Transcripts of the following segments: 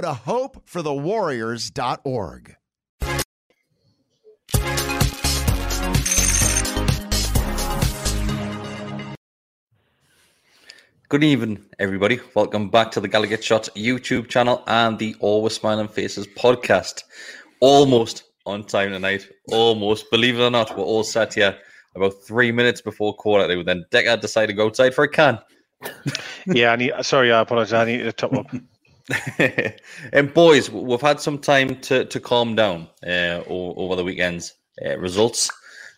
to hopeforthewarriors.org. Good evening, everybody. Welcome back to the Gallowgate Shot YouTube channel and the Always Smiling Faces podcast. Almost on time tonight. Almost. Believe it or not, we're all sat here about three minutes before call out. Then Decker decided to go outside for a can. yeah, I need, sorry, I apologize. I need to top up. and boys, we've had some time to, to calm down uh, over the weekend's uh, results,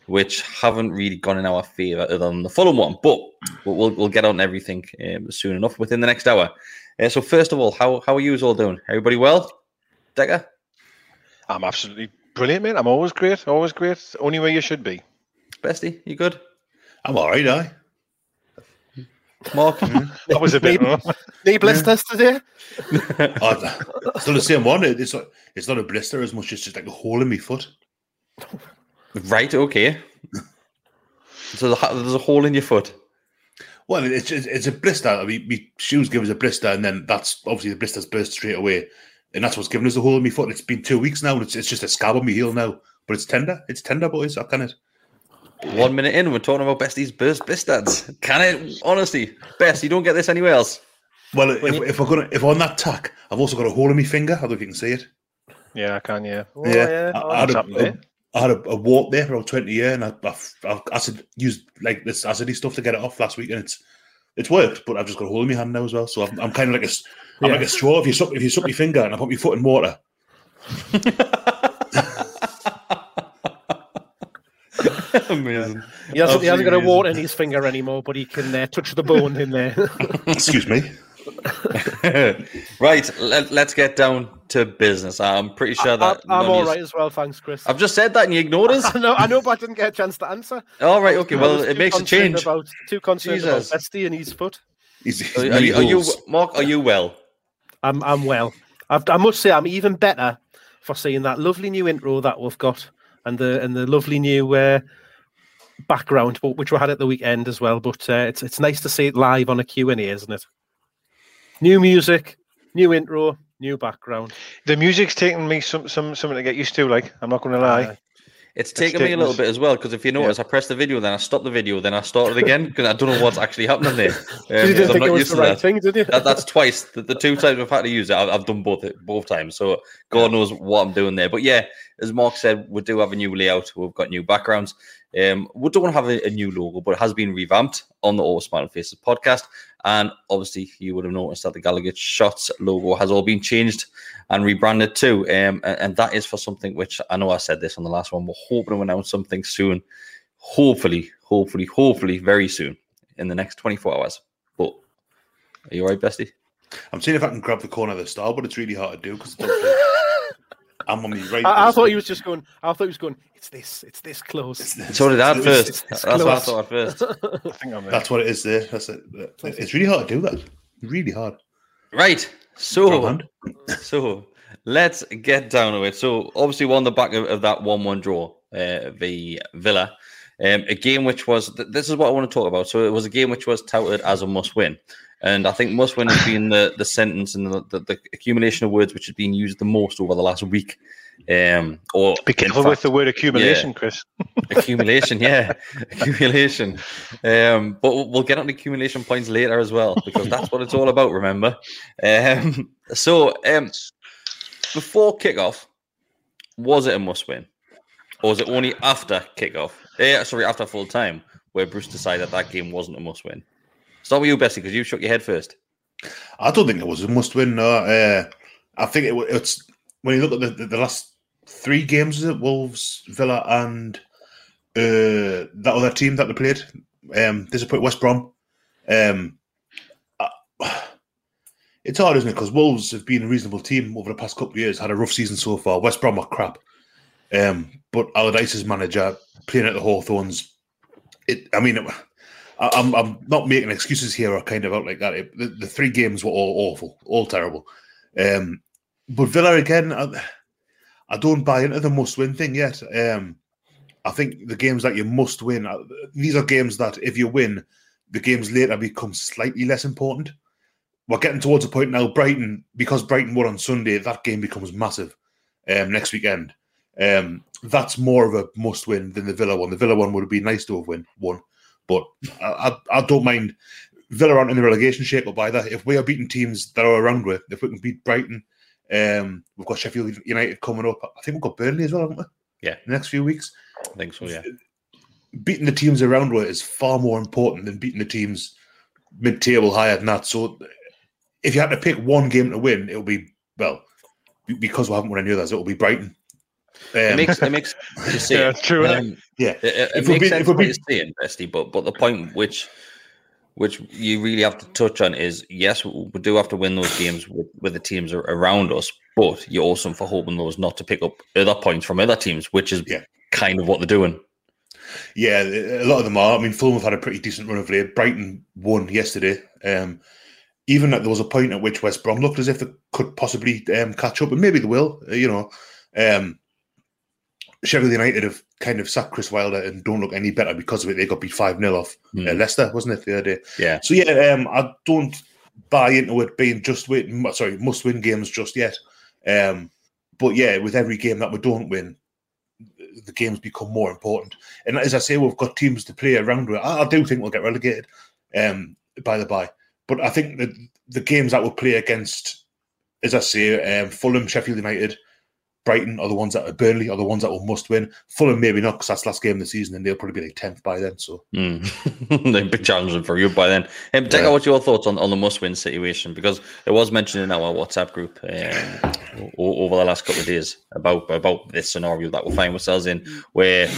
which haven't really gone in our favour other than the Fulham one. But we'll we'll get on everything um, soon enough within the next hour. Uh, so first of all, how how are you all doing? Everybody well? Decker? I'm absolutely brilliant, man. I'm always great, always great. Only way you should be. Bestie, you good? I'm all right, I. Mark, hmm. that was a bit. knee blisters hmm. today. oh, it's not the same one. It's not. It's not a blister as much as just like a hole in my foot. Right. Okay. so there's a hole in your foot. Well, it's it's a blister. I mean, my shoes give us a blister, and then that's obviously the blister's burst straight away, and that's what's given us a hole in my foot. It's been two weeks now. It's it's just a scab on my heel now, but it's tender. It's tender, boys. I can it. One minute in, we're talking about Bestie's burst blisters. Can it? Honestly, Best, you don't get this anywhere else. Well, if, you... if we're gonna if on that tack, I've also got a hole in my finger. I don't know if you can see it. Yeah, I can. Yeah. Oh, yeah. yeah. I, I, had a, a, I, had a, a walk there for about twenty years, and I, I've, I've acid used like this acidy stuff to get it off last week, and it's it's worked. But I've just got a hole in my hand now as well, so I'm, I'm kind of like a I'm yeah. like a straw. If you suck if you suck my finger and I put my foot in water. Amazing. He hasn't, he hasn't got a wart in his finger anymore, but he can uh, touch the bone in there. Excuse me. right, let, us get down to business. I'm pretty sure that I, am all right as well, thanks, Chris. I've just said that and you ignored us. I know, I know, but I didn't get a chance to answer. All right, okay. Well, it makes a change. About too concerned Jesus. about Bestie and his foot. are, are, you, are, you, Mark? Are you well? I'm, I'm well. I've, I must say, I'm even better for seeing that lovely new intro that we've got and the and the lovely new uh, background, but which we had at the weekend as well. But uh, it's it's nice to see it live on a Q and A, isn't it? New music, new intro, new background. The music's taking me some some something to get used to. Like I'm not going to lie. Uh, it's taken me a little bit as well because if you notice, yeah. I press the video, then I stop the video, then I start it again because I don't know what's actually happening there. Um, you didn't think it was the right that. thing, did you? That, that's twice. The, the, two times I've had to use it, I've, I've done both it both times. So God knows what I'm doing there. But yeah, as Mark said, we do have a new layout. We've got new backgrounds. Um, we don't have a, a, new logo, but it has been revamped on the All Smile Faces podcast. And obviously, you would have noticed that the Gallowgate Shots logo has all been changed and rebranded too. Um, and, and that is for something which I know I said this on the last one. We're hoping to announce something soon. Hopefully, hopefully, hopefully, very soon in the next 24 hours. But are you all right, Bestie? I'm seeing if I can grab the corner of the star, but it's really hard to do because I'm on the right. I, I thought he was just going. I thought he was going. It's this. It's this close. So did I at It's- first. it's- it's That's what I thought at first. I think I'm That's what it is there. That's it. It's really hard to do that. Really hard. Right. So, so let's get down to it. So, obviously, we're on the back of, of that one-one draw, uh, the Villa, um, a game which was. Th- this is what I want to talk about. So, it was a game which was touted as a must-win, and I think must-win has been the the sentence and the, the, the accumulation of words which has been used the most over the last week. Um, or Be careful with the word accumulation, yeah. Chris. accumulation, yeah, accumulation. Um, but we'll- get on the accumulation points later as well because that's what it's all about. Remember. Um, so um, before kickoff, was it a must-win, or was it only after kickoff? Yeah, sorry, after full time, where Bruce decided that that game wasn't a must-win. Start with you, Bessie, because you shook your head first. I don't think it was a must win. No, uh, I think it, it's when you look at the, the, last three games, is Wolves, Villa, and uh, that other team that they played. Um, disappointed West Brom. Um, I- it's hard, isn't it? Because Wolves have been a reasonable team over the past couple of years. Had a rough season so far. West Brom are crap. Um, but Allardyce's manager playing at the Hawthorns. It. I mean. It, I- I'm, I'm not making excuses here or kind of out like that. It, the, the three games were all awful, all terrible. Um, but Villa again, I, I don't buy into the must win thing yet. Um, I think the games that you must win, uh, these are games that if you win, the games later become slightly less important. We're getting towards a point now. Brighton, because Brighton won on Sunday, that game becomes massive um, next weekend. Um, that's more of a must win than the Villa one. The Villa one would be nice to have win won, but I, I, I don't mind. Villa aren't in the relegation shape up either. If we are beating teams that are around with, if we can beat Brighton, um, we've got Sheffield United coming up. I think we've got Burnley as well, haven't we? Yeah, the next few weeks. I think so. Yeah. Beating the teams around with is far more important than beating the teams mid-table higher than that. So, if you had to pick one game to win, it will be well because we haven't won any others. It will be Brighton. It Um, makes it makes see Yeah, it. true? Um, Yeah. it, it, it makes beat- sense what beat- you're saying, Bestie. But but the point which which you really have to touch on is yes, we we do have to win those games with, with the teams around us, but you're also for hoping those not to pick up other points from other teams, which is yeah. kind of what they're doing. Yeah, a lot of them are. I mean, Fulham have had a pretty decent run of late. Brighton won yesterday. Um, even that there was a point at which West Brom looked as if they could possibly um, catch up, and maybe they will. uh, You know, um, Sheffield United have kind of sacked Chris Wilder and don't look any better because of it. They got beat five 0 off uh, Leicester, wasn't it the other day? Yeah. So yeah, um, I don't buy into it being just win. Sorry, must win games just yet. Um, but yeah, with every game that we don't win, the games become more important. And as I say, we've got teams to play around with. I, I do think we'll get relegated, um, by the by. But I think that the games that we'll play against, as I say, um, Fulham, Sheffield United, Brighton are the ones that are Burnley are the ones that will must win. Fulham maybe not because that's last game of the season and they'll probably be like tenth by then. So Mm. They're be challenging for you by then. Um, take Yeah. out what's your thoughts on, on the must-win situation because it was mentioned in our WhatsApp group um, over the last couple of days about about this scenario that we find ourselves in, where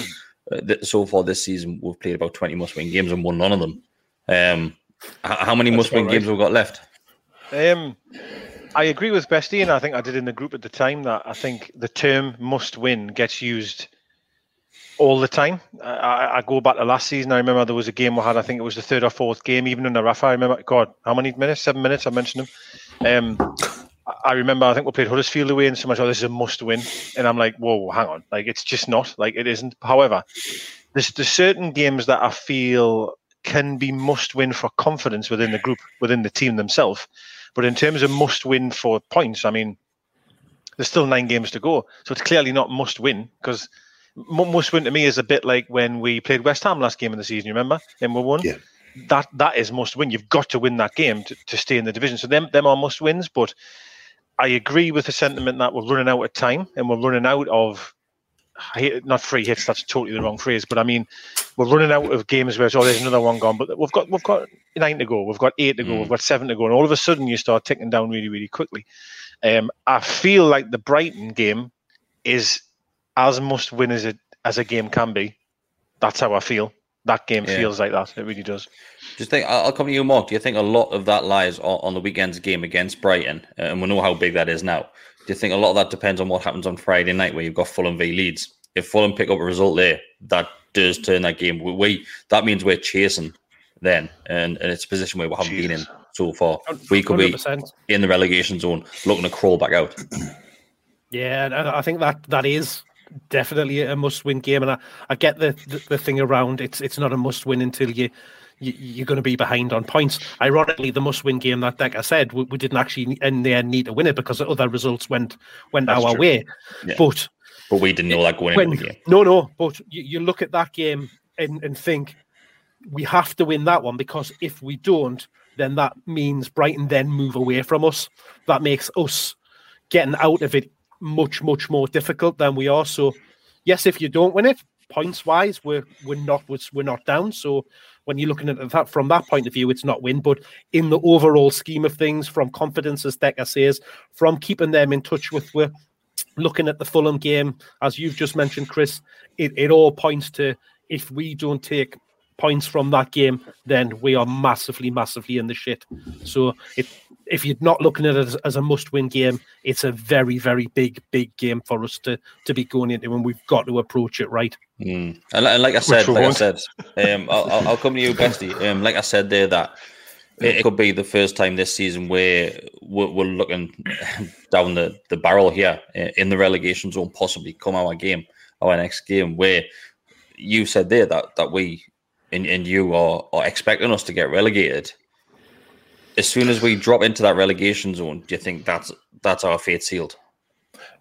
uh, th- so far this season we've played about twenty must-win games and won none of them. Um, h- how many must-win about games right. we've got left? Um, I agree with Bestie, and I think I did in the group at the time that I think the term "must win" gets used all the time. I, I, go back to last season. I remember there was a game we had. I think it was the third or fourth game, even the Rafa. I remember. God, how many minutes? Seven minutes. I mentioned them. Um, I- I remember. I think we played Huddersfield away, and so much. Oh, this is a must-win, and I'm like, whoa, hang on. Like it's just not. Like it isn't. However, there's there's certain games that I feel can be must-win for confidence within the group, within the team themselves. But in terms of must-win for points, I mean, there's still nine games to go, so it's clearly not must-win because must-win to me is a bit like when we played West Ham last game of the season. You remember? And we won. Yeah. That that is must-win. You've got to win that game to, to stay in the division. So them them are must-wins. But I agree with the sentiment that we're running out of time and we're running out of not free hits. That's totally the wrong phrase. But I mean, we're running out of games where it's oh, there's another one gone, but we've got we've got nine to go, we've got eight to go, Mm. we've got seven to go, and all of a sudden you start ticking down really, really quickly. Um, I feel like the Brighton game is as must win as it as a game can be. That's how I feel. That game Yeah. feels like that. It really does. Do you think I'll come to you, Mark? Do you think a lot of that lies on, on the weekend's game against Brighton, Uh, and we know how big that is now? Do you think a lot of that depends on what happens on Friday night, where you've got Fulham v Leeds? If Fulham pick up a result there, that does turn that game. We, we that means we're chasing then, and, and it's a position where we haven't been in so far. We could be 100%. in the relegation zone, looking to crawl back out. Yeah, and I I think that that is definitely a must-win game, and I, I get the, the the thing around it's it's not a must-win until you. you you're going to be behind on points. Ironically, the must-win game that, like I said, we, we didn't actually in the end need to win it because other results went went That's our true. way. Yeah. But But we didn't know that going when, into the game. no, no, but you, you look at that game and, and think we have to win that one because if we don't, then that means Brighton then move away from us. That makes us getting out of it much, much more difficult than we are. So, yes, if you don't win it, points wise, we're we're not we're not down. So when you're looking at that from that point of view, it's not win. But in the overall scheme of things, from confidence, as Decker says, from keeping them in touch with with looking at the Fulham game, as you've just mentioned, Chris, it, it all points to if we don't take points from that game, then we are massively, massively in the shit. So if if you're not looking at it as, as a must-win game, it's a very, very big, big game for us to to be going into, and we've got to approach it right. Mm. And, and like I said, we like I won't. said, um, I'll, I'll, I'll come to you, Bestie. Um, like I said there, that it, could be the first time this season where we're, we're looking down the, the barrel here in the relegation zone, possibly come our game, our next game, where you said there that that we and, and you are, are expecting us to get relegated. As soon as we drop into that relegation zone, do you think that's that's our fate sealed?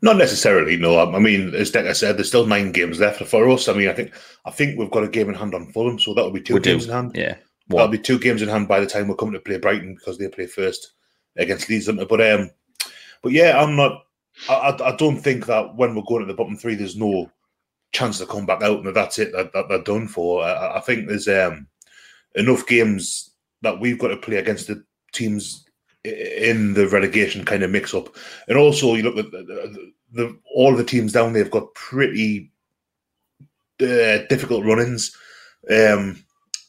Not necessarily, no. I mean, as Decker said, there's still nine games left for us. I mean, I think I think we've got a game in hand on Fulham, so that'll be two We do, games in hand. yeah. That'll be two games in hand by the time we're coming to play Brighton because they play first against Leeds. But um, but yeah, I'm not. I, I don't think that when we're going to the bottom three, there's no chance to come back out and that's it. That, that they're done for. I, I think there's um enough games that we've got to play against the teams in the relegation kind of mix up, and also you look at the, the, all the teams down there have got pretty uh, difficult run-ins. Um,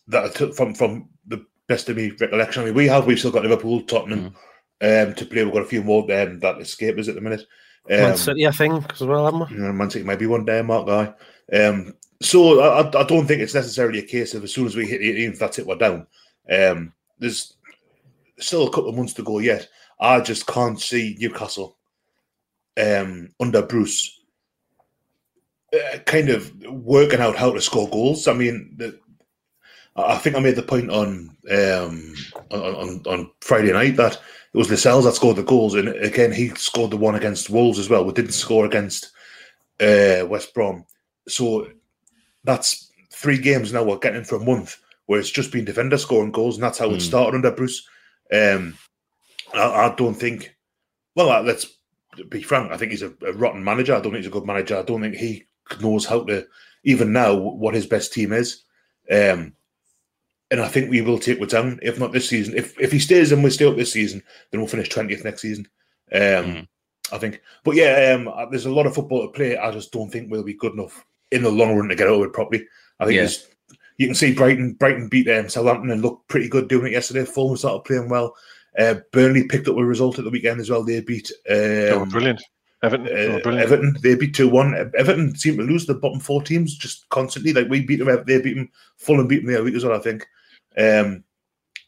that I took from from the best of me recollection. I mean, we have we've still got Liverpool, Tottenham um, to play. We've got a few more um, that escape us at the minute. Um, Man City, I think, as well, haven't we? you know, Man City might be one day, Mark Guy. Um, so I, I- I don't think it's necessarily a case of as soon as we hit the 18th, that's it, we're down. Um, there's still a couple of months to go yet. I just can't see Newcastle um, under Bruce uh, kind of working out how to score goals. I mean, the, I think I made the point on um, on, on Friday night that it was Lascelles that scored the goals, and again he scored the one against Wolves as well. We didn't score against uh, West Brom, so that's three games now. We're getting for a month where it's just been defenders scoring goals, and that's how it Mm. started under Bruce. Um, I, I don't think. Well, uh, let's be frank. I think he's a, a rotten manager. I don't think he's a good manager. I don't think he knows how to even now what his best team is. Um, and I think we will take it down. If not this season, if if he stays and we stay up this season, then we'll finish twentieth next season. Um, I think. But yeah, um, uh, there's a lot of football to play. I just don't think we'll be good enough in the long run to get out of it properly. I think Yeah. there's- you can see Brighton. Brighton beat um, Southampton and looked pretty good doing it yesterday. Fulham started playing well. Uh, Burnley picked up a result at the weekend as well. They beat um, They were brilliant. Everton, they were uh, brilliant. Everton. They beat two one. Everton seem to lose the bottom four teams just constantly. Like we beat them, they beat them. Fulham beat them the other week as well. I think. Um,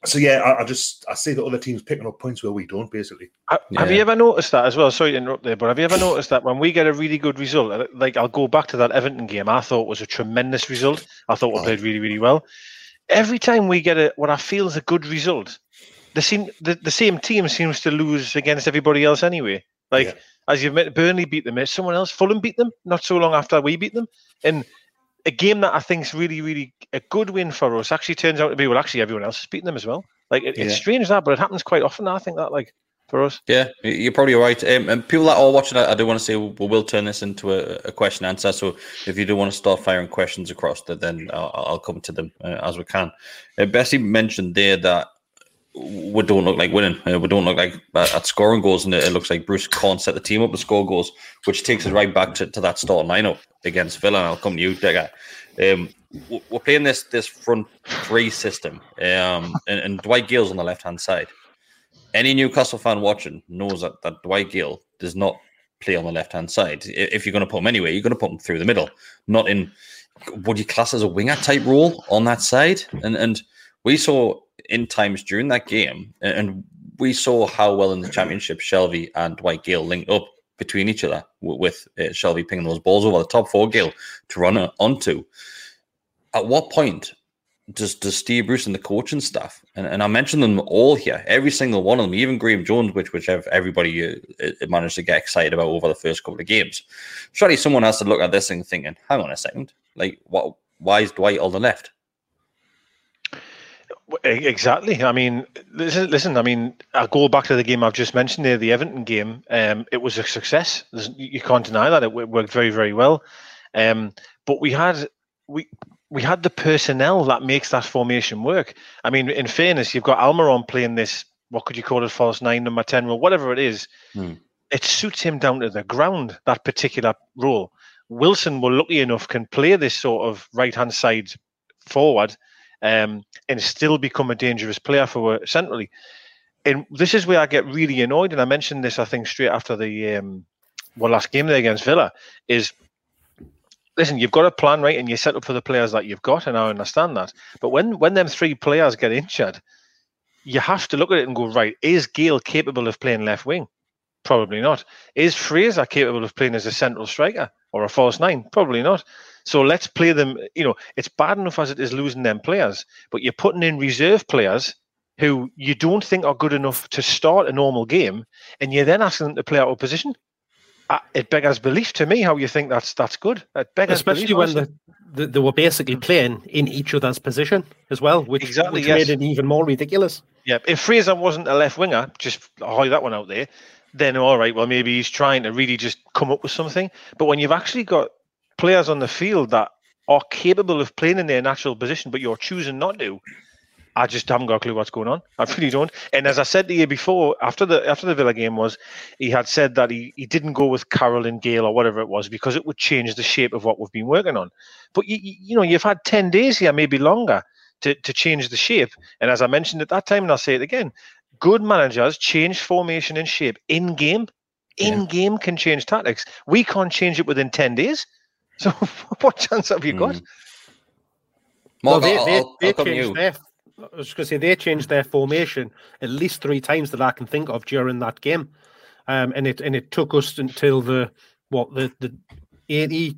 so yeah, I, I just I see the other teams picking up points where we don't. Basically, Ha- Have you ever noticed that as well? Sorry to interrupt there, but have you ever noticed that when we get a really good result, uh, like I'll go back to that Everton game, I thought was a tremendous result. I thought we played really, really well. Every time we get a what I feel is a good result, the same the, the same team seems to lose against everybody else anyway. Like as you've met, Burnley beat them, someone else, Fulham beat them not so long after we beat them, and a game that I think is really, really a good win for us actually turns out to be well. Actually, everyone else is beating them as well. Like it, Yeah. it's strange that, but it happens quite often. I think that like. for us. Yeah, you're probably right. Um, and people that are watching, I, I do want to say we will turn this into a, a, question answer. So if you do want to start firing questions across, then I'll, I'll come to them uh, as we can. Uh, Bessie mentioned there that we don't look like winning. Uh, we don't look like at scoring goals, and it, it, looks like Bruce can't set the team up to score goals, which takes us right back to, to that start lineup against Villa. And I'll come to you, Digger. Um, we're playing this this front three system, um, and, and Dwight Gayle's on the left hand side. Any Newcastle fan watching knows that, that Dwight Gayle does not play on the left hand side. If you're going to put him anywhere, you're going to put him through the middle, not in what you class as a winger type role on that side. And and we saw in times during that game, and we saw how well in the championship Shelvey and Dwight Gayle linked up between each other with uh, Shelvey pinging those balls over the top for Gayle to run onto. At what point does does Steve Bruce and the coaching staff, and, and I mentioned them all here, every single one of them, even Graeme Jones, which which everybody uh, managed to get excited about over the first couple of games. Surely someone has to look at this and thinking, hang on a second, like what? Why is Dwight on the left? Exactly. I mean, listen. Listen. I mean, I go back to the game I've just mentioned there, the Everton game. Um, it was a success. There's, you can't deny that. It worked very, very well. Um, but we had we we had the personnel that makes that formation work. I mean, in fairness, you've got Almiron playing this. What could you call it? False nine, number ten role, whatever it is. Hmm. It suits him down to the ground. That particular role. Wilson, we're lucky enough, can play this sort of right hand side forward um, and still become a dangerous player for centrally. And this is where I get really annoyed. And I mentioned this, I think, straight after the um, well last game there against Villa. Is listen, you've got a plan, right, and you set up for the players that you've got, and I understand that. But when when them three players get injured, you have to look at it and go, right, is Gayle capable of playing left wing? Probably not. Is Fraser capable of playing as a central striker or a false nine? Probably not. So let's play them. You know, it's bad enough as it is losing them players, but you're putting in reserve players who you don't think are good enough to start a normal game, and you're then asking them to play out of position. Uh, it beggars belief to me how you think that's that's good. Especially belief, when the, the, they were basically playing in each other's position as well, which, exactly, which yes. made it even more ridiculous. Yeah, if Fraser wasn't a left winger, just hide that one out there, then all right, well maybe he's trying to really just come up with something. But when you've actually got players on the field that are capable of playing in their natural position, but you're choosing not to. I just haven't got a clue what's going on. I really don't. And as I said the year before, after the after the Villa game was, he had said that he, he didn't go with Carroll and Gayle or whatever it was because it would change the shape of what we've been working on. But you, you know, you've had ten days here, maybe longer, to, to change the shape. And as I mentioned at that time, and I'll say it again, good managers change formation and shape in game. In game can change tactics. We can't change it within ten days. So what chance have you got? Mm. Well, they, I'll, they, I'll, they I'll changed their. I was going to say they changed their formation at least three times that I can think of during that game, um, and it and it took us until the what the the 80,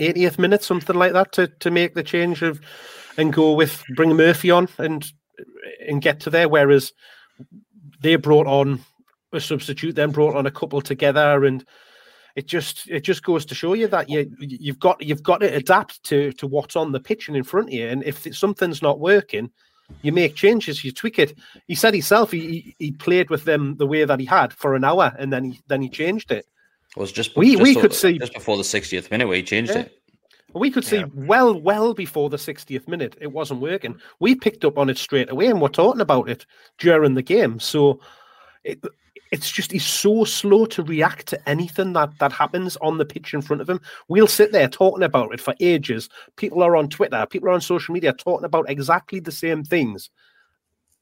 80th minute something like that to to make the change of and go with bring Murphy on and and get to there. Whereas they brought on a substitute, then brought on a couple together, and it just it just goes to show you that you you've got you've got to adapt to to what's on the pitch and in front of you. And if something's not working, you make changes, you tweak it. He said himself he he played with them the way that he had for an hour, and then he then he changed it. It was just we just we could see just before the 60th minute where he changed yeah. it. We could see yeah. well, well before the 60th minute it wasn't working. We picked up on it straight away and we're talking about it during the game. So it, it's just he's so slow to react to anything that that happens on the pitch in front of him. We'll sit there talking about it for ages. People are on Twitter, people are on social media talking about exactly the same things,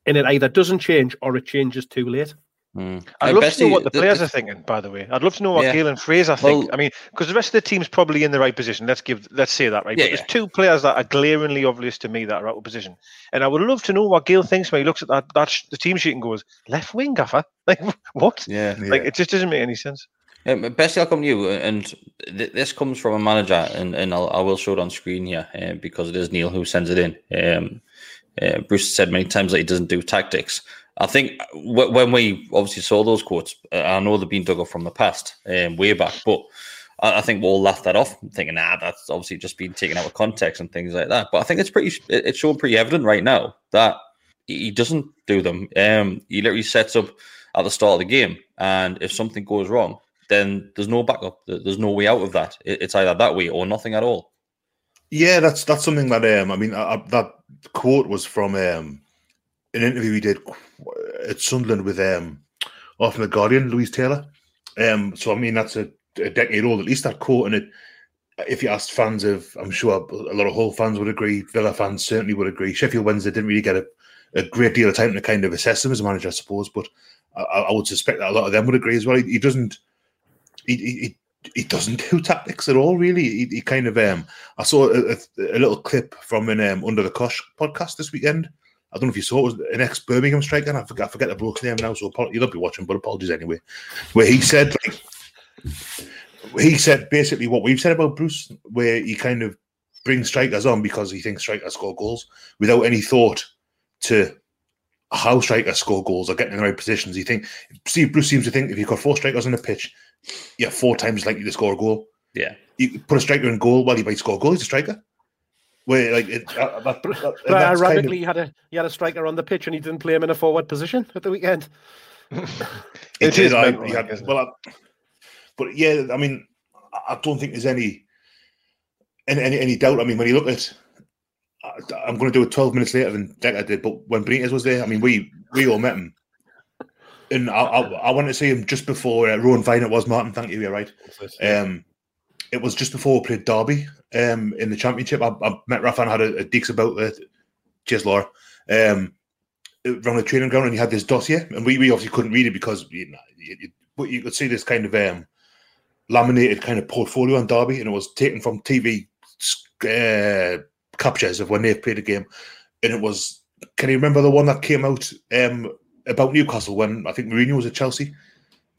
and it either doesn't change or it changes too late. Mm. I'd love to know what the, the players the, are thinking. By the way, I'd love to know what yeah. Gayle and Fraser think. Well, I mean, because the rest of the team's probably in the right position. Let's give, let's say that right. Yeah, but there's yeah. two players that are glaringly obvious to me that are out of position, and I would love to know what Gayle thinks when he looks at that that sh- the team sheet and goes left wing gaffer. Like what? Yeah, like it just doesn't make any sense. Um, Bessie, I'll come to you, and th- this comes from a manager, and, and I'll, I will show it on screen here uh, because it is Neil who sends it in. Um, uh, Bruce said many times that he doesn't do tactics. I think when we obviously saw those quotes, uh, I know they've been dug up from the past, um, way back, but I, think we'll laugh that off, thinking, nah, that's obviously just been taken out of context and things like that. But I think it's pretty, it's shown pretty evident right now that he doesn't do them. Um, he literally sets up at the start of the game. And if something goes wrong, then there's no backup. There's no way out of that. It's either that way or nothing at all. Yeah, that's that's something that um, I mean, I, I, that quote was from um, an interview we did at Sunderland with um, off the Guardian, Louise Taylor. Um, so I mean, that's a, a decade old. At least that quote, and it. If you asked fans of, I'm sure a lot of Hull fans would agree. Villa fans certainly would agree. Sheffield Wednesday didn't really get a, a great deal of time to kind of assess him as a manager, I suppose. But I, I would suspect that a lot of them would agree as well. He, he doesn't. He, he, he doesn't do tactics at all, really. He, he kind of um, I saw a, a, a little clip from an um, Under the Cosh podcast this weekend. I don't know if you saw it was an ex Birmingham striker. And I forget, I forget the bloke's name now, so you'll be watching, but apologies anyway. Where he said, like, he said basically what we've said about Bruce, where he kind of brings strikers on because he thinks strikers score goals without any thought to how strikers score goals or getting in the right positions. You think Steve Bruce seems to think if you've got four strikers on the pitch, yeah, four times likely to score a goal. Yeah, you put a striker in goal while he might score a goal. He's a striker. Where like it, uh, that, that, but ironically, kind of... he had a he had a striker on the pitch and he didn't play him in a forward position at the weekend. it, it is. I, had, well, I, but yeah, I mean, I don't think there's any any any, any doubt. I mean, when you look at I'm going to do it 12 minutes later than Decker did, but when Benitez was there, I mean, we we all met him and I, I, I went to see him just before uh, Rowan Vine. It was Martin. Thank you. You're right. Um, it was just before we played Derby um, in the championship. I, I met Rafa and had a, a dix about it. Cheers, Laura. Um, around the training ground, and he had this dossier, and we, we obviously couldn't read it because you know, you, you, you could see this kind of um, laminated kind of portfolio on Derby, and it was taken from TV uh, captures of when they've played a game, and it was. Can you remember the one that came out um, about Newcastle when I think Mourinho was at Chelsea.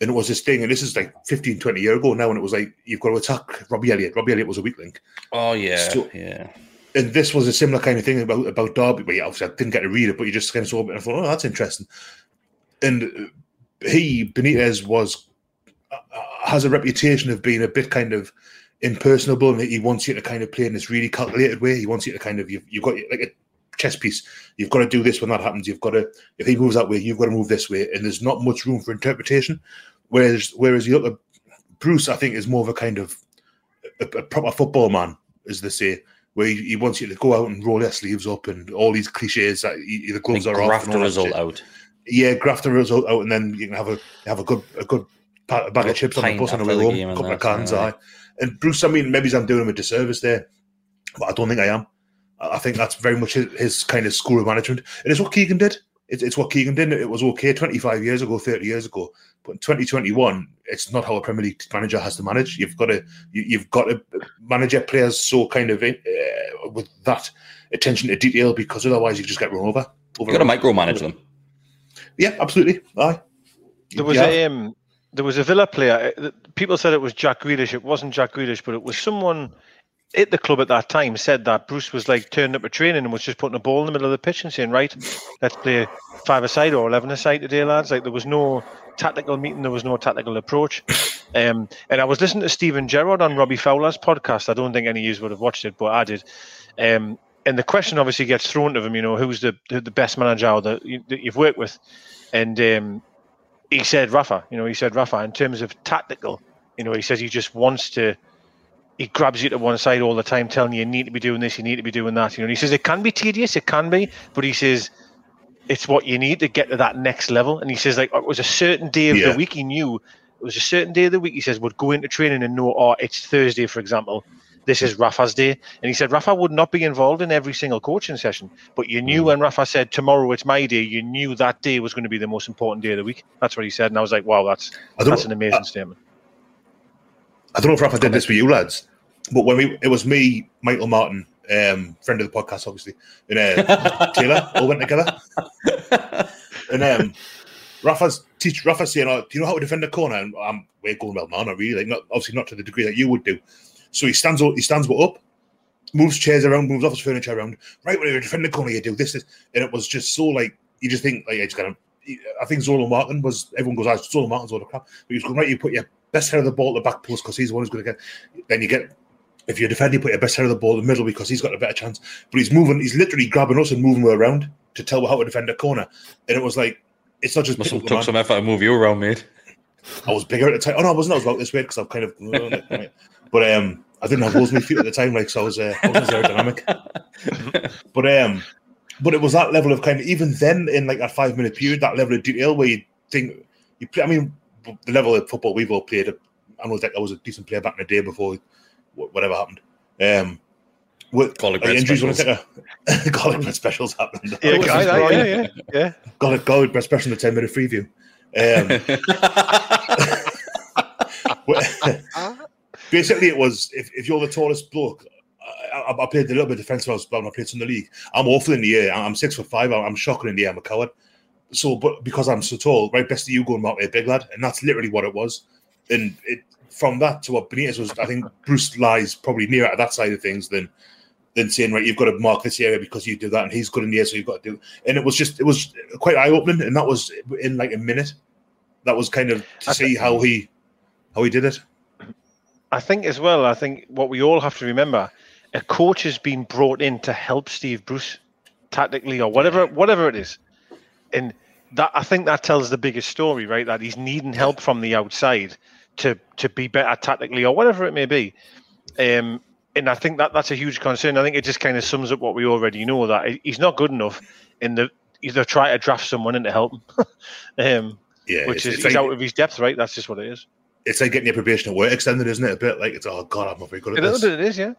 And it was this thing, and this is like 15, 20 years ago now, and it was like, you've got to attack Robbie Elliott. Robbie Elliott was a weak link. Oh, yeah. So, yeah. And this was a similar kind of thing about, about Derby. But yeah, obviously, I didn't get to read it, but you just kind of saw it and I thought, oh, that's interesting. And he, Benitez, was uh, has a reputation of being a bit kind of impersonable, and he wants you to kind of play in this really calculated way. He wants you to kind of, you've, you've got like a chess piece. You've got to do this when that happens. You've got to if he moves that way, you've got to move this way, and there's not much room for interpretation. Whereas whereas you look at Bruce, I think is more of a kind of a, a proper football man, as they say, where he, he, wants you to go out and roll your sleeves up and all these cliches that he, the gloves are off. and the result out. Yeah, graft the result out, and then you can have a have a good a good bag a of chips on the bus on the way home, a couple of cans. Yeah. And Bruce, I mean, maybe I'm doing him a disservice there, but I don't think I am. I think that's very much his, his kind of school of management. It is what Keegan did. It's, it's what Keegan did. It was okay 25 years ago, 30 years ago. But in 2021, it's not how a Premier League manager has to manage. You've got to you, have got to manage your players so kind of uh, with that attention to detail because otherwise you just get run over. over You've got to micromanage them. Yeah, absolutely. Aye. There was yeah. a um, there was a Villa player. Uh, people said it was Jack Grealish. It wasn't Jack Grealish, but it was someone at the club at that time said that Bruce was like turning up a training and was just putting a ball in the middle of the pitch and saying, "Right, let's play five a side or eleven a side today, lads." Like there was no tactical meeting, there was no tactical approach. Um, and I was listening to Steven Gerrard on Robbie Fowler's podcast. I don't think any of you would have watched it, but I did. Um, and the question obviously gets thrown to him, you know, who's the the best manager that, you, that you've worked with? And um, he said Rafa. You know, he said Rafa in terms of tactical. You know, he says he just wants to he grabs you to one side all the time, telling you you need to be doing this, you need to be doing that. You know, he says it can be tedious, it can be, but he says it's what you need to get to that next level. And he says like it was a certain day of yeah. the week he knew it was a certain day of the week. He says would go into training and know, oh, it's Thursday, for example. This is Rafa's day, and he said Rafa would not be involved in every single coaching session, but you knew mm. when Rafa said tomorrow it's my day, you knew that day was going to be the most important day of the week. That's what he said, and I was like, wow, that's that's an amazing I, statement. I don't know if Rafa did this for you lads, but when we it was me, Michael Martin, um, friend of the podcast, obviously, and uh, Taylor all went together. and um, Rafa's teach Rafa's saying, oh, "Do you know how to defend a corner?" And I'm we're going well, man. Not really, like not obviously not to the degree that you would do. So he stands up, he stands up, moves chairs around, moves office furniture around. Right when you defend the corner, you do this, this, and it was just so like you just think like it's gonna. I think Zola Martin was everyone goes, "Ah, Zola Martin's all the crap," but he was going right. You put your best head of the ball at the back post because he's the one who's going to get. Then you get if you're defending, put your best head of the ball in the middle because he's got a better chance. But he's moving, he's literally grabbing us and moving her around to tell how to defend a corner. And it was like, it's not just Must have took some effort to move you around, mate. I was bigger at the time. Oh no, I wasn't. I was about this weight because I'm kind of. but um, I didn't have those my feet at the time, like so. I was uh, I was aerodynamic. but um, but it was that level of kind of even then in like that five minute period, that level of detail where you think you play. I mean, the level of football we've all played. I know that I was a decent player back in the day before whatever happened. Um, with Garlic bread injuries, want to specials. take a garlic bread specials happened. Yeah, I- I- yeah, yeah, yeah. Garlic, garlic bread special in the ten minute preview. Um, basically, it was if, if you're the tallest bloke. I, I, I played a little bit defensive when I was when I played in the league. I'm awful in the air. I'm six foot five. I'm, I'm shocking in the air. I'm a coward. So, but because I'm so tall, right, best of you going out there, big lad, and that's literally what it was. And it from that to what Benitez was, I think Bruce lies probably nearer to that side of things than than saying right, you've got to mark this area because you do that, and he's good in the air, so you've got to do. And it was just, it was quite eye opening, and that was in like a minute. That was kind of to see how he how he did it. I think as well. I think what we all have to remember: a coach has been brought in to help Steve Bruce tactically or whatever, whatever it is, and that I think that tells the biggest story, right? That he's needing help from the outside to to be better tactically or whatever it may be. Um, and I think that that's a huge concern. I think it just kind of sums up what we already know that he's not good enough in the either try to draft someone in to help him, um, Yeah, which is he's like- out of his depth, right? That's just what it is. It's like getting your probation at work extended, isn't it? A bit like it's oh god, I'm not very good at this. A little bit, it is, yeah,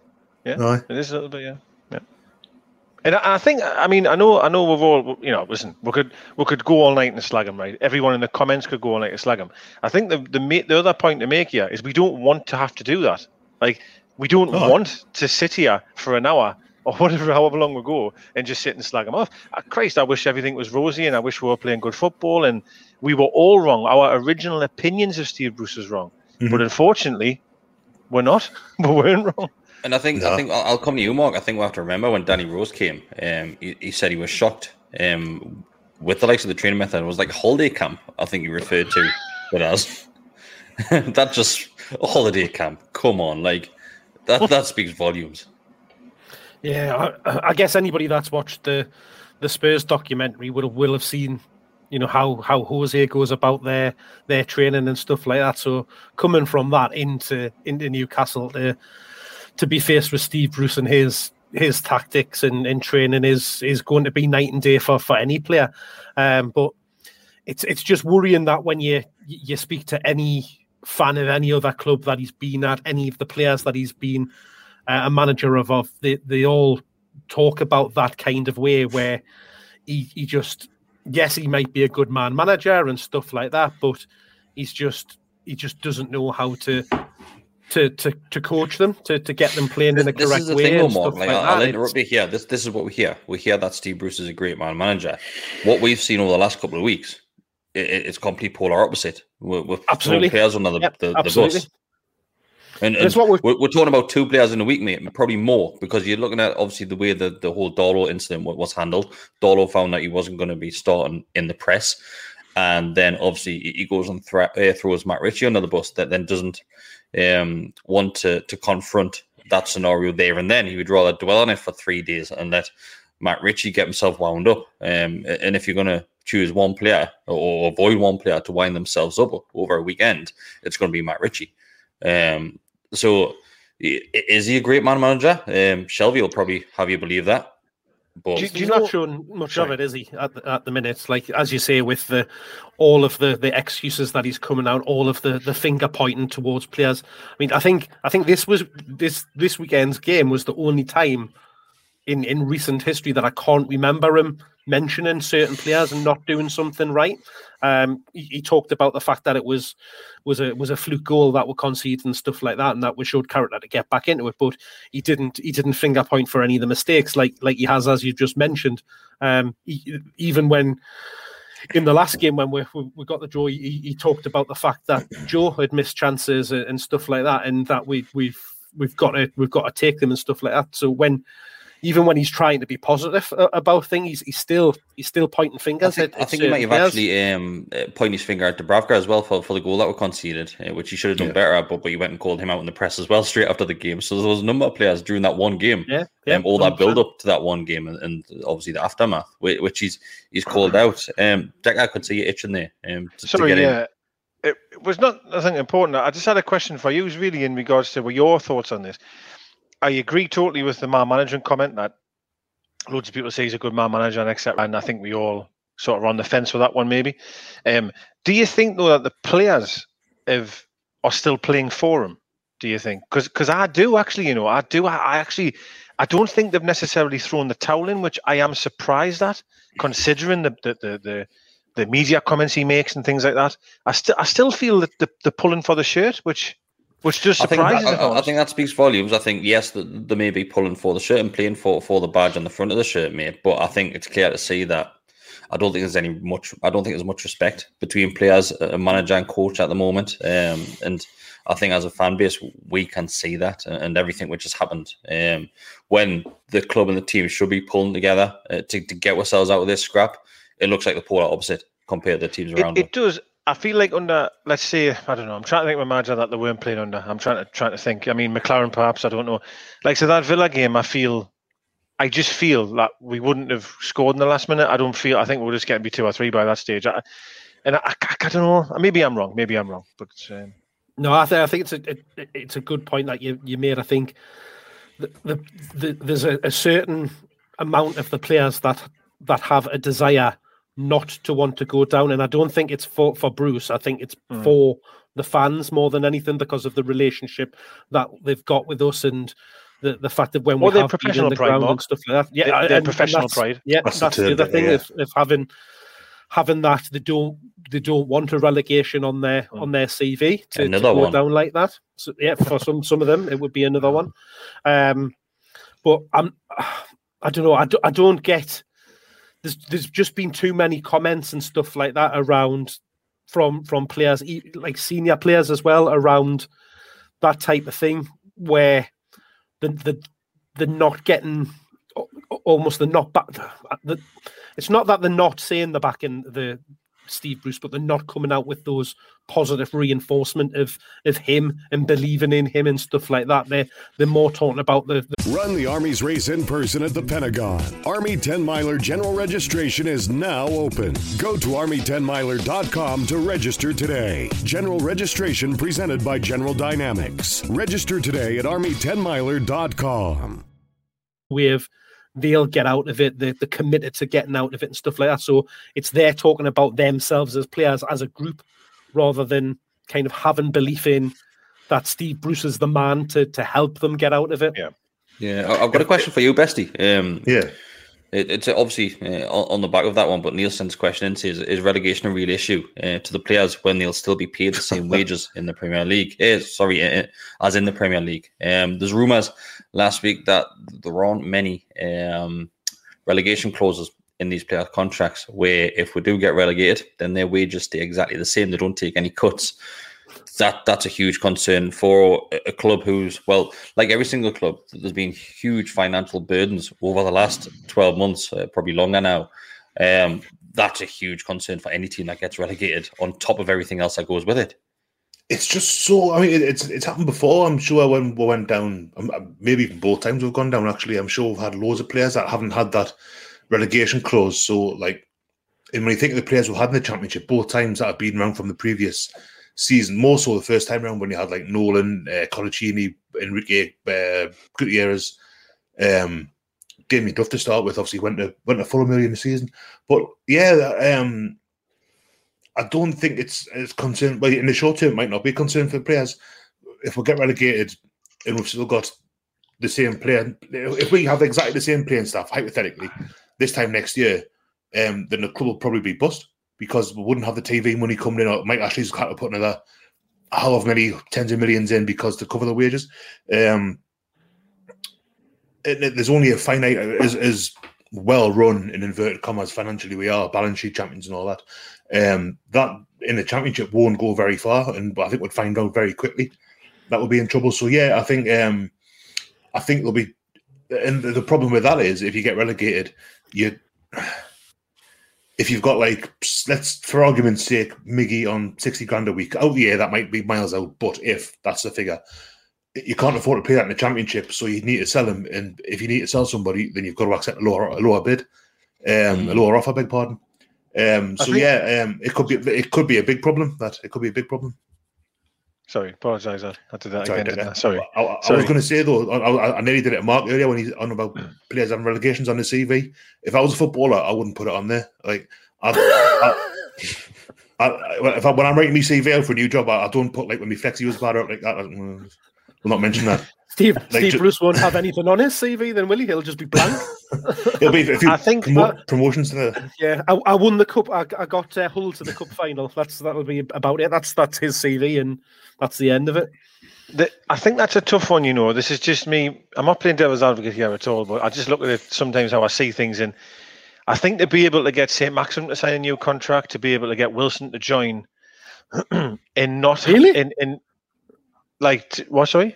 yeah. Aye. It is a little bit, yeah. And I, I think, I mean, I know, I know, we've all, you know, listen, we could we could go all night and slag him, right? Everyone in the comments could go all night and slag him. I think the the the other point to make here is we don't want to have to do that. Like, we don't Oh. want to sit here for an hour or whatever, however long we go, and just sit and slag him off. Uh, Christ, I wish everything was rosy, and I wish we were playing good football, and we were all wrong. Our original opinions of Steve Bruce was wrong, but unfortunately, we're not. we weren't wrong. And I think I think I'll, come to you, Mark. I think we have to remember when Danny Rose came. Um, he, he said he was shocked. Um, with the likes of the training method, it was like holiday camp. I think he referred to it as. that just holiday camp. Come on, like that. That speaks volumes. Yeah, I, I guess anybody that's watched the the Spurs documentary would have will have seen, you know, how how Jose goes about their their training and stuff like that. So coming from that into into Newcastle to to be faced with Steve Bruce and his his tactics and, and training is is going to be night and day for for any player. Um, but it's it's just worrying that when you you speak to any fan of any other club that he's been at, any of the players that he's been uh, a manager of, of they, they all talk about that kind of way where he, he just yes he might be a good man manager and stuff like that but he's just he just doesn't know how to to to, to coach them to, to get them playing in the this correct is the way thing, and Mark. Like, like I'll, that. interrupt you here. This this is what we hear. We hear that Steve Bruce is a great man manager. What we've seen over the last couple of weeks, i i- it's complete polar opposite. We're, we're Absolutely. players under the, Yep, the, the bus. And, That's and what we're- we're, we're talking about two players in a week, mate. Probably more because you're looking at obviously the way the, the whole Dolo incident was handled. Dolo found that he wasn't going to be starting in the press, and then obviously he- he goes and thra- uh, throws Matt Ritchie under the bus. That then doesn't um, want to to confront that scenario there and then. He would rather dwell on it for three days and let Matt Ritchie get himself wound up. Um, and if you're going to choose one player or avoid one player to wind themselves up over a weekend, it's going to be Matt Ritchie. Um, so is he a great man manager? Um, Shelvey will probably have you believe that. But He's not showing much of it, is he? At the, at the minute, like as you say, with the all of the the excuses that he's coming out, all of the the finger pointing towards players. I mean, I think I think this was this this weekend's game was the only time in in recent history that I can't remember him mentioning certain players and not doing something right. Um, he, he talked about the fact that it was was a was a fluke goal that were conceded and stuff like that, and that was showed character to get back into it. But he didn't he didn't finger point for any of the mistakes like like he has as you've just mentioned. Um, he, even when in the last game when we we, we got the draw, he, he talked about the fact that Joe had missed chances and stuff like that, and that we we've we've got to we've got to take them and stuff like that. So when even when he's trying to be positive uh, about things, he's, he's still he's still pointing fingers. I think, at, I think he might have actually um, uh, pointed his finger at Dubravka as well for, for the goal that were conceded, uh, which he should have done Yeah. better at. But, but he went and called him out in the press as well straight after the game. So there was a number of players during that one game, Yeah, yeah, um, all that 100%. build up to that one game, and, and obviously the aftermath, which, which he's he's called out. Um, Jack, I could see you itching there. Um, to, to Sorry, get yeah. It it was not nothing important. I just had a question for you, It was really in regards to what your thoughts on this. I agree totally with the man management comment that loads of people say he's a good man manager and etc. And I think we all sort of on the fence with that one, maybe. Um, do you think though that the players have are still playing for him? Do you think? Because I do actually, you know, I do. I, I actually, I don't think they've necessarily thrown the towel in, which I am surprised at, considering the the the, the the media comments he makes and things like that. I still I still feel that the, the pulling for the shirt, which which just surprises. I, if I'm I- I think that speaks volumes. I think yes, that they may be pulling for the shirt and playing for, for the badge on the front of the shirt, mate. But I think it's clear to see that I don't think there's any much. I don't think there's much respect between players, a manager, and coach at the moment. Um, and I think as a fan base, we can see that and, and everything which has happened. Um, when the club and the team should be pulling together uh, to, to get ourselves out of this scrap, it looks like the polar opposite compared to the teams around It, it does. I feel like under, let's say, I don't know. I'm trying to think of a manager that they weren't playing under. I'm trying to trying to think. I mean, McClaren, perhaps. I don't know. Like so, that Villa game, I feel, I just feel that we wouldn't have scored in the last minute. I don't feel. I think we're just to be two or three by that stage. I, and I, I, I don't know. Maybe I'm wrong. Maybe I'm wrong. But um, No, I, th- I think it's a it, it's a good point that you you made. I think the, the, the, there's a, a certain amount of the players that that have a desire not to want to go down, and I don't think it's for for Bruce. I think it's Mm. for the fans more than anything because of the relationship that they've got with us and. The, the fact that when Well, we their have been in professional the pride, ground Mark. and stuff like that, yeah, Their- and- their and professional that's- pride. yeah, That's that's, the the, other thing. yeah. If, if having having that, they don't they don't want a relegation on their on their CV to, to go one. down like that. So, yeah, for some some of them, it would be another one. Um, but I'm I don't know. I, do, I don't get. There's there's just been too many comments and stuff like that around from from players, like senior players as well, around that type of thing where the the they're not getting almost they're not back. The, it's not that they're not saying they're back in the Steve Bruce, but they're not coming out with those positive reinforcement of of him and believing in him and stuff like that. They're they're more talking about the, the Run the Army's race in person at the Pentagon. Army 10 Miler general registration is now open. Go to Army10miler.com to register today. General registration presented by General Dynamics. Register today at Army10miler.com. wave they'll get out of it. They're, they're committed to getting out of it and stuff like that. So it's they're talking about themselves as players, as a group, rather than kind of having belief in that Steve Bruce is the man to to help them get out of it. Yeah. Yeah, I- I've got a question for you, Bestie. Um, yeah, it, it's obviously uh, on, on the back of that one, but Nielsen's question into is, is relegation a real issue uh, to the players when they'll still be paid the same wages in the Premier League? Eh, sorry, uh, as in the Premier League. Um, there's rumours last week that there aren't many um, relegation clauses in these player contracts where if we do get relegated, then their wages stay exactly the same. They don't take any cuts that that's a huge concern for a- club who's well, like every single club. There's been huge financial burdens over the last twelve months, uh, probably longer now. Um, that's a huge concern for any team that gets relegated. On top of everything else that goes with it. It's just so. I mean, it, it's it's happened before. I'm sure when we went down, um, uh, maybe even both times we've gone down. Actually, I'm sure we've had loads of players that haven't had that relegation clause. So, like, and when you think of the players we've had in the championship, both times that have been around from the previous season, more so the first time around when you had like Nolan, uh, Coloccini, Enrique, uh, Gutierrez, um, Damien Duff to start with. Obviously, went to went to Fulham early in the season, but yeah, um, I don't think it's it's concern. Well, in the short term, it might not be a concern for the players. If we get relegated and we've still got the same player, if we have exactly the same playing staff, hypothetically, this time next year, um, then the club will probably be bust because we wouldn't have the TV money coming in. Or Mike Ashley's got to put another however many tens of millions in because to cover the wages. Um, it, it- there's only a finite as as well run in inverted commas financially we are balance sheet champions and all that. Um, that in the championship won't go very far, and but I think we'd find out very quickly that we'll be in trouble. So yeah, I think um, I think there'll be and the problem with that is if you get relegated, you if you've got like let's for argument's sake, Miggy on sixty grand a week. Oh yeah, that might be miles out, but if that's the figure, you can't afford to pay that in the championship, so you need to sell him. And if you need to sell somebody, then you've got to accept a lower a lower bid, um, a lower offer. Beg pardon. Um, so think- yeah, um, it could be it could be a big problem. That it could be a big problem. Sorry, apologise. I I did that Sorry, again. did I? I? Sorry. I, I Sorry. was going to say though, I, I, I nearly did it at Mark earlier when he's on about players having relegations on the CV. If I was a footballer, I wouldn't put it on there. Like, I, I, I, if I, when I'm writing my CV out for a new job, I, I don't put like when my flexi was bad out like that. I, will not mention that. Steve, Steve ju- Bruce won't have anything on his CV, then will he? He'll just be blank. It'll be a few I think promo- that- promotions to the. Yeah, I, I won the cup. I, I got uh, Hull to the cup final. That's that'll be about it. That's that's his CV, and that's the end of it. The, I think that's a tough one, you know. This is just me. I'm not playing devil's advocate here at all, but I just look at it sometimes how I see things. And I think to be able to get St. Maxim to sign a new contract, to be able to get Wilson to join, and not Really? in, in like, t- what, sorry?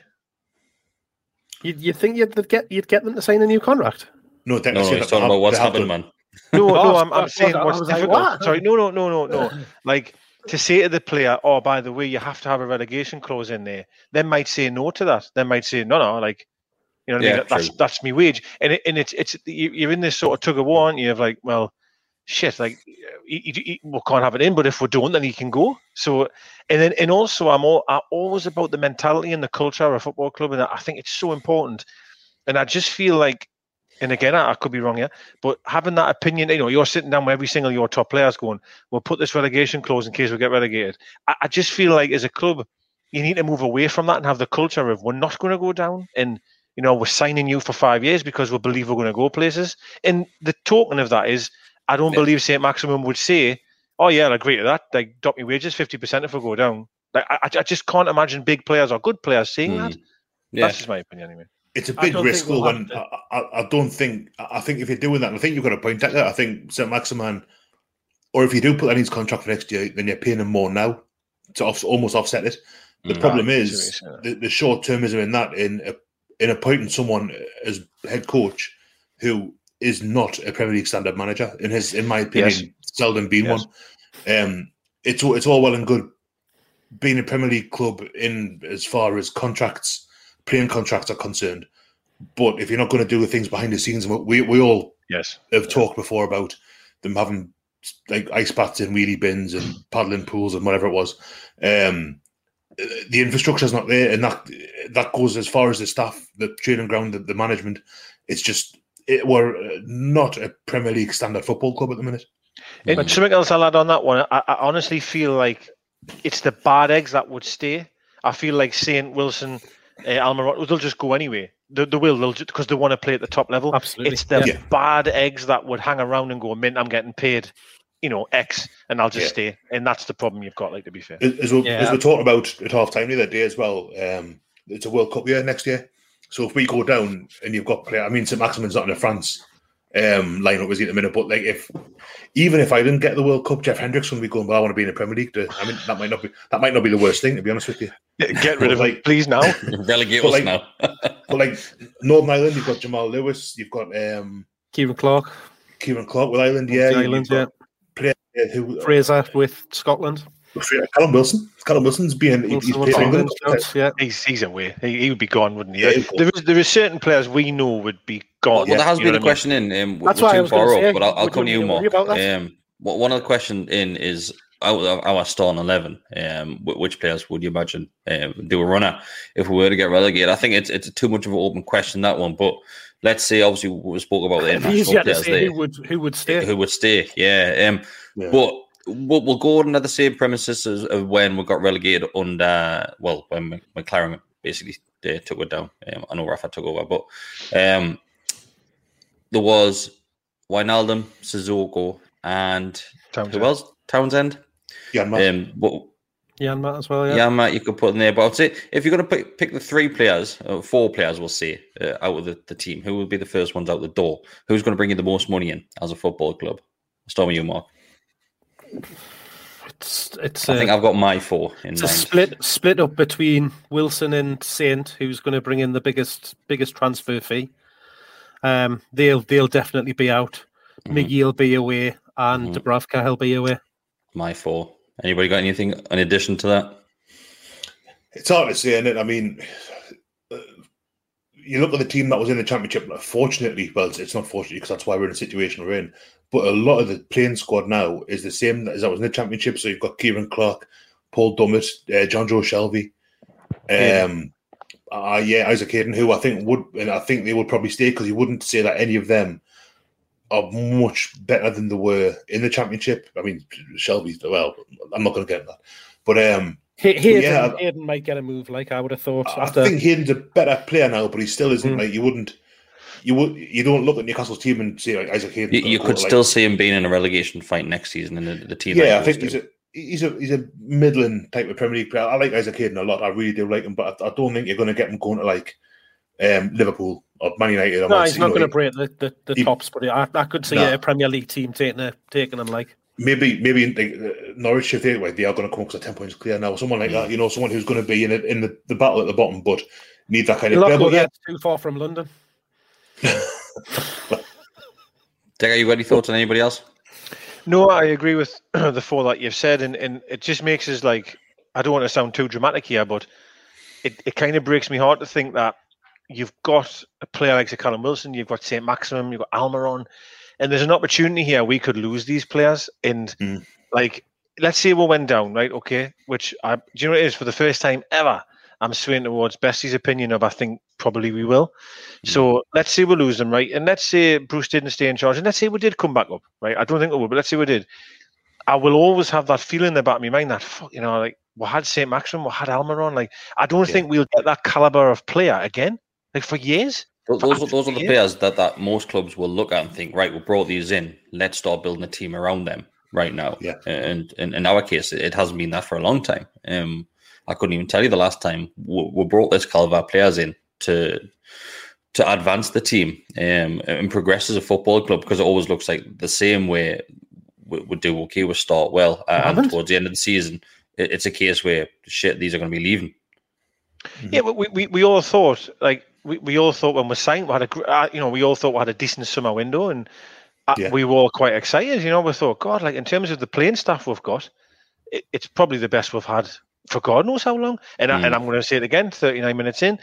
You you think you'd get you'd get them to sign a new contract? No, No, no, he's talking about what's happened, man. No, no, Oh, I'm, I'm saying what's was like, what? Sorry, no, no, no, no, no. Like to say to the player, "Oh, by the way, you have to have a relegation clause in there." They might say no to that. They might say, "No, no, like." You know, what I mean? that's true. that's me wage, and it, and it's it's you- you're in this sort of tug of war, aren't you? Of like, well, shit, like he, he, he- we can't have it in, but if we don't, then he can go. So, and then and also, I'm all I'm always about the mentality and the culture of a football club, and I think it's so important. And I just feel like, and again, I, I could be wrong here, but having that opinion, you know, you're sitting down with every single your top players going, we'll put this relegation clause in case we get relegated. I, I just feel like as a club, you need to move away from that and have the culture of we're not going to go down and you know we're signing you for five years because we believe we're going to go places. And the token of that is, I don't believe Saint Maximin would say, "Oh yeah, I'll agree to that. Like drop me wages fifty percent if we go down." Like I, I I just can't imagine big players or good players saying that. Yeah. That's just my opinion, anyway. It's a big risk think though. we'll When I, I, I don't think I think if you're doing that, I think you've got a point at that. I think St Maximin, or if you do put that in his contract for next year, then you're paying him more now to off, almost offset it. The Mm. problem Ah, I see is the, the short termism in that in in appointing someone as head coach who is not a Premier League standard manager in his in my opinion Yes. seldom been Yes. one. Um, it's all it's all well and good being a Premier League club in as far as contracts, playing contracts are concerned. But if you're not going to do the things behind the scenes, we we all Yes. have talked before about them having like ice baths in wheelie bins and paddling pools and whatever it was. Um, the infrastructure is not there, and that that goes as far as the staff, the training ground, the, the management. It's just it, we're not a Premier League standard football club at the minute. And something else I'll add on that one. I, I honestly feel like it's the bad eggs that would stay. I feel like Saint Wilson, uh, Almiron, they'll just go anyway. They, they will, they'll because they want to play at the top level. Absolutely. It's the Yeah. bad eggs that would hang around and go, "Mint, I'm getting paid, you know, X, and I'll just Yeah. stay." And that's the problem you've got. Like to be fair, As, as, we, Yeah. as we're talking about at half time the other day as well, um, it's a World Cup year next year. So if we go down and you've got player, I mean, St. Maximin's not in the France um, lineup, is he at the minute? But like, if even if I didn't get the World Cup, Jeff Hendricks would be going, "Well, I want to be in the Premier League." To, I mean, that might not be that might not be the worst thing, to be honest with you. get rid of like- it, please now. Relegate us like- now. But like Northern Ireland, you've got Jamal Lewis, you've got um, Ciaran Clark, Ciaran Clark with Ireland, yeah, Ireland, you've got player who Fraser with Scotland. Callum Wilson. Callum Wilson's being he- he's Wilson with England, England. Jones, yeah. He's he's away. He, he would be gone, wouldn't he? Yeah, he'd go. there is there is certain players we know would be gone. Well, there has you been a what I mean? question in. Um, That's we're why I too was gonna far say, up, but I'll, I'll come to you, need to Mark. worry about that. Um, what- one of the question in is out of our starting eleven. Um, which players would you imagine um, do a runner if we were to get relegated? I think it's it's too much of an open question that one. But let's say obviously we spoke about the international players there who would who would stay. who would stay. Yeah. Um, Yeah. but we'll, we'll go on at the same premises as of when we got relegated under well when McClaren basically they took it down. Um, I know Rafa took over, but um, there was Wijnaldum, Sissoko, and who Townsend. else? Townsend. Yeah, Matt. Um, but Janmaat as well. yeah, Yeah. Matt, you could put in there. But I'd say if you're going to pick, pick the three players, uh, four players, we'll see uh, out of the, the team, who will be the first ones out the door? Who's going to bring you the most money in as a football club? Start with you, Mark. It's it's I think uh, I've got my four in it's a split split up between Wilson and Saint, who's going to bring in the biggest biggest transfer fee. Um, they'll they'll definitely be out. Mm-hmm. Miggy will be away, and Dubravka will be away. My four. Anybody got anything in addition to that? It's hard to say, is it? I mean, you look at the team that was in the championship. like, Fortunately, well, it's not fortunately because that's why we're in the situation we're in. But a lot of the playing squad now is the same as that was in the championship. So you've got Ciaran Clark, Paul Dummett, uh, Jonjo Shelvey, um, uh, yeah, Isaac Hayden, who I think would, and I think they would probably stay because you wouldn't say that any of them are much better than they were in the championship. I mean, Shelvey's well. I'm not going to get that, but um, Hayden, yeah, Hayden might get a move, like I would have thought. I after think Hayden's a better player now, but he still isn't Mm. like you wouldn't. You would you don't look at Newcastle's team and say like Isaac Hayden. You, you could still see him being in a relegation fight next season in the, the team. Yeah, I think he's a he's a he's a middling type of Premier League player. I like Isaac Hayden a lot. I really do like him, but I, I don't think you're going to get him going to like um, Liverpool or Man United. Or no, Man he's not going to break the, the, the he- tops, but I, I could see Nah. a Premier League team taking a, taking him. Like maybe maybe in the, uh, Norwich if they like, they are going to come because they're ten points clear now. Someone like that, you know, someone who's going to be in it in the, the battle at the bottom, but need that kind of you're player. not yeah, too far from London. Decker, you got any thoughts on anybody else? No, I agree with the four that you've said, and, and it just makes us like I don't want to sound too dramatic here, but it, it kind of breaks me heart to think that you've got a player like Sir Callum Wilson, you've got St. Maximin, you've got Almiron, and there's an opportunity here we could lose these players. And hmm. like, let's say we went down, right? Okay, which I, do you know it is? For the first time ever, I'm swaying towards Bestie's opinion of I think probably we will. Hmm. So let's say we lose them, right? And let's say Bruce didn't stay in charge, and let's say we did come back up, right? I don't think we will, but let's say we did. I will always have that feeling in the back of my mind that fuck, you know, like we had St. Maximin, we had Almiron. Like I don't think we'll get that caliber of player again, like for years. Those, those, are- those are the players that, that most clubs will look at and think, right, we brought these in. Let's start building a team around them right now. Yeah. And, and in our case, it hasn't been that for a long time. Um, I couldn't even tell you the last time we, we brought this caliber players in to to advance the team um, and progress as a football club because it always looks like the same way we, we do okay, we start well, uh, and towards the end of the season, it, it's a case where shit, these are going to be leaving. Yeah, but we, we, we all thought like we, we all thought when we signed we had a uh, you know we all thought we had a decent summer window and uh, Yeah. we were all quite excited. You know, we thought God, like in terms of the playing staff we've got, it, it's probably the best we've had for God knows how long. And I, and Mm. I'm going to say it again, 39 minutes in.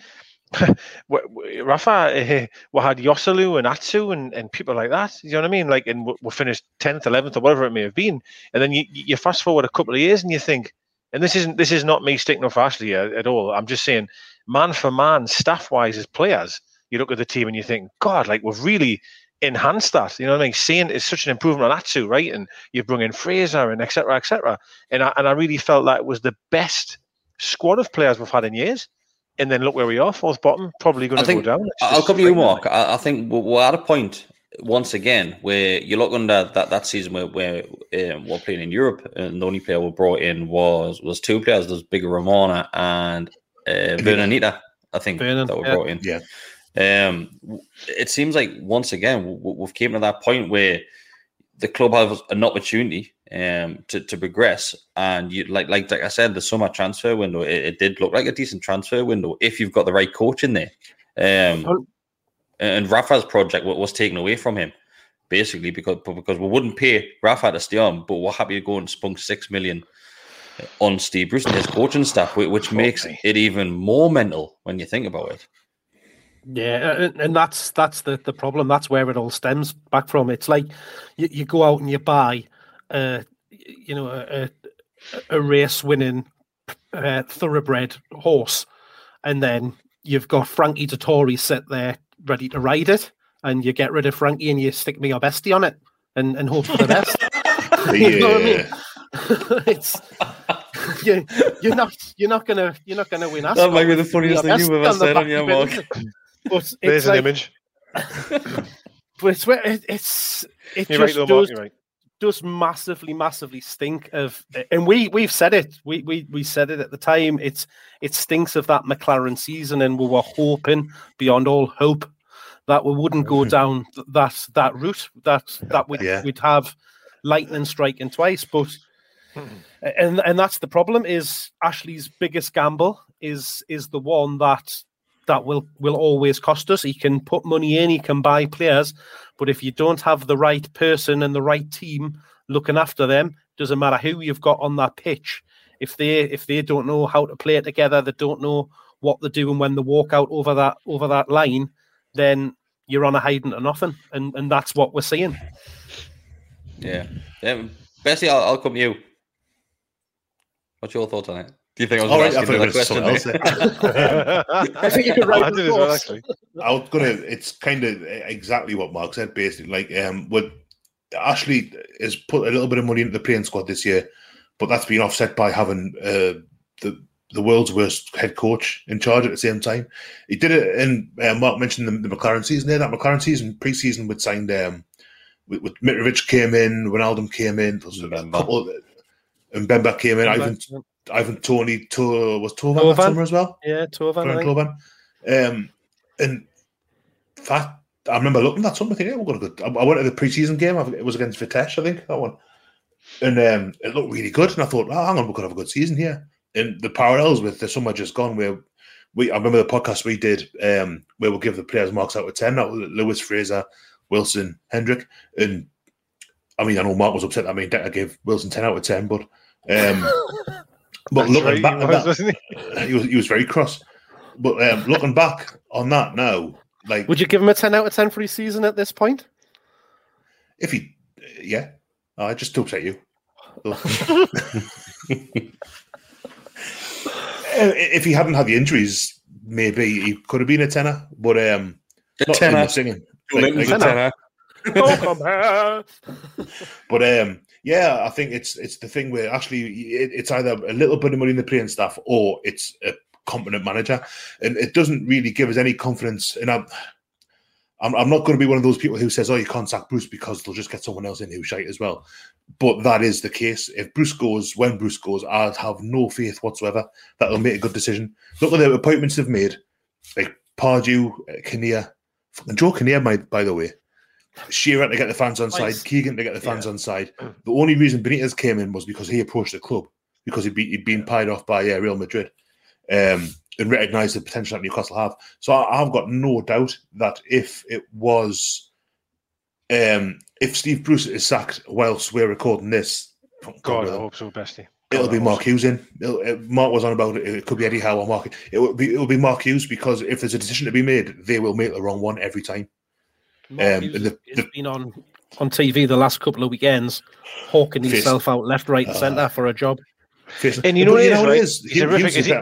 Rafa, uh, we had Joselu and Atsu and, and people like that. You know what I mean? Like, and we, finished 10th, 11th, or whatever it may have been. And then you, you fast forward a couple of years and you think, and this isn't this is not me sticking up for Ashley at, at all. I'm just saying, man for man, staff wise, as players, you look at the team and you think, God, like we've really enhanced that. You know what I mean? Seeing is such an improvement on Atsu, right? And you've brought in Fraser and etc. etc. And I and I really felt that it was the best squad of players we've had in years. And then look where we are, fourth bottom, probably going to go down. I'll come to you. Mark. I, I think we're, we're at a point once again where you look under that, that season where, where um, we're playing in Europe, and the only player we brought in was was two players. There's Bigirimana and uh, Vurnon Anita, I think Vurnon, that were yeah. brought in. Yeah. Um, it seems like once again we've came to that point where the club has an opportunity um, to, to progress, and you like like like I said, the summer transfer window it, it did look like a decent transfer window if you've got the right coach in there. Um, and Rafa's project was taken away from him basically because because we wouldn't pay Rafa to stay on, but we're happy to go and spunk six million on Steve Bruce and his coaching staff, which makes it even more mental when you think about it. Yeah, and, that's that's the, the problem. That's where it all stems back from. It's like you, you go out and you buy, uh, you know, a, a, race winning uh, thoroughbred horse, and then you've got Frankie Dettori sit there ready to ride it, and you get rid of Frankie and you stick me your bestie on it and, and hope for the best. you know what I mean? it's you, you're not you're not gonna you're not gonna win. That might be the funniest thing you've ever best said on your back mark. it, isn't it? But There's it's an image. but it's where it, it's it You're just though, Mark, does right. does massively massively stink of and we we've said it we we we said it at the time it's it stinks of that McClaren season and we were hoping beyond all hope that we wouldn't go mm-hmm. down that that route that that we'd, Yeah. we'd have lightning striking twice but and and that's the problem is Ashley's biggest gamble is is the one that that will will always cost us. He can put money in, he can buy players, but if you don't have the right person and the right team looking after them, doesn't matter who you've got on that pitch. If they if they don't know how to play it together, they don't know what they're doing when they walk out over that over that line, then you're on a hiding to nothing, and and that's what we're seeing. Yeah, um, Bessie, I'll, I'll come to you. What's your thoughts on it? Do you think I was All going right, to I ask thought you you another question? gonna? I think you could I did as well, actually. I was gonna. It's kind of exactly what Mark said. Basically, like um, what Ashley has put a little bit of money into the playing squad this year, but that's been offset by having uh, the the world's worst head coach in charge at the same time. He did it, and uh, Mark mentioned the, the McClaren season there. That McClaren season, pre-season, would signed um, with, with Mitrovic came in, Ronaldo came in, there was a couple of, and Mbemba came in. Ivan, Ivan Toney, to, was Thauvin, that summer as well. Yeah, Thauvin. I Florian think. Thauvin. Um, and that I remember looking that summer Thinking, yeah, we've got a good. I I went to the preseason game. It was against Vitesse, I think that one, and um, it looked really good. And I thought, oh, hang on, we could have a good season here. And the parallels with the summer just gone, where we, I remember the podcast we did um, where we'll give the players marks out of ten. That was Lewis Fraser, Wilson, Hendrick, and I mean, I know Mark was upset. that I mean, I gave Wilson ten out of ten, but um, but That's looking right, back he at was, that, wasn't he was he was very cross. But um, looking back on that now, like Would you give him a ten out of ten for his season at this point? if he, yeah, I just to upset you. Uh, if he hadn't had the injuries, maybe he could have been a tenner. But um, A not in tenner. the singing. Two Lintons a tenner. Oh, come here. But um, yeah, I think it's it's the thing where actually it, it's either a little bit of money in the playing staff or it's a competent manager, and it doesn't really give us any confidence. And I'm I'm, I'm not going to be one of those people who says, "Oh, you can't sack Bruce because they'll just get someone else in who's shite as well." But that is the case. If Bruce goes, when Bruce goes, I have no faith whatsoever that they'll make a good decision. Look at the appointments they've made, like Pardew, uh, Kinnear, fucking Joe Kinnear, by, by the way. Shearer to get the fans on side, Nice. Keegan to get the fans on side. The only reason Benitez came in was because he approached the club because he'd, be, he'd been pied off by uh, Real Madrid um, and recognised the potential that Newcastle have. So I, I've got no doubt that if it was, um, if Steve Bruce is sacked whilst we're recording this, God, I hope so, Bestie. It'll be Mark so. Hughes in. It'll, uh, Mark was on about it. It could be Eddie Howe or Mark. It will be. It will be Mark Hughes because if there's a decision to be made, they will make the wrong one every time. Mark Um, Hughes and the- has been on on TV the last couple of weekends, hawking Fist. himself out left, right, and Uh, centre for a job. And you know But what it you is, know what right? it is? He's Hugh- horrific, is he?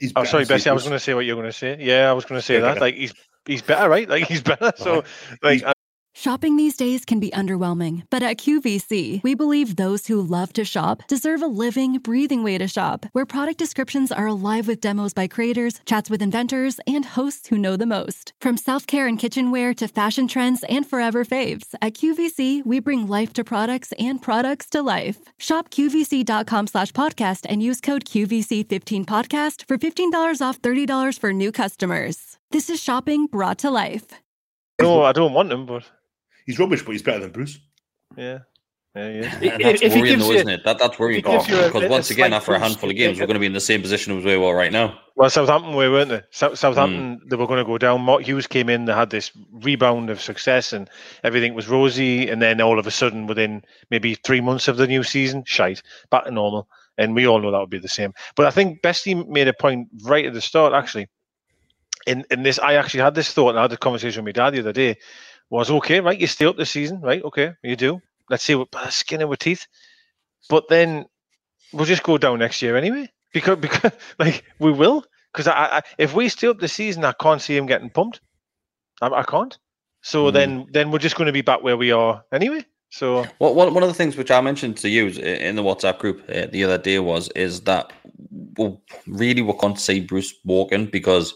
he's Oh, better sorry, Bessie. I was going to say what you were going to say. Yeah, I was going to say Yeah, that. better. Like he's he's better, right? Like he's better. So, like, I- Shopping these days can be underwhelming, but at QVC, we believe those who love to shop deserve a living, breathing way to shop, where product descriptions are alive with demos by creators, chats with inventors, and hosts who know the most. From self care and kitchenware to fashion trends and forever faves, at QVC, we bring life to products and products to life. Shop QVC.com slash podcast and use code QVC15podcast for $15 off $30 for new customers. This is shopping brought to life. no, I don't want him, but He's rubbish, but he's better than Bruce. yeah, yeah, yeah. And that's If he worrying, gives though, isn't it? That, that's worrying if he gives a- because a once again, after a handful of games, we're going to be in the same position as we are right now. Well, Southampton were, weren't they? Sou- Southampton, hmm. they were going to go down. Mark Hughes came in, they had this rebound of success, and everything was rosy. And then all of a sudden, within maybe three months of the new season, shite, back to normal. And we all know that would be the same. But I think Bestie made a point right at the start, actually. In, in this, I actually had this thought, and I had a conversation with my dad the other day. Was okay, right? You stay up this season, right? Okay, you do. Let's see what skin with teeth. But then we'll just go down next year anyway because because like we will because I, I if we stay up the season I can't see him getting pumped I, I can't so then then we're just going to be back where we are anyway so Well, one, one of the things which I mentioned to you in the WhatsApp group uh, the other day was is that well, really we can't see Bruce walking because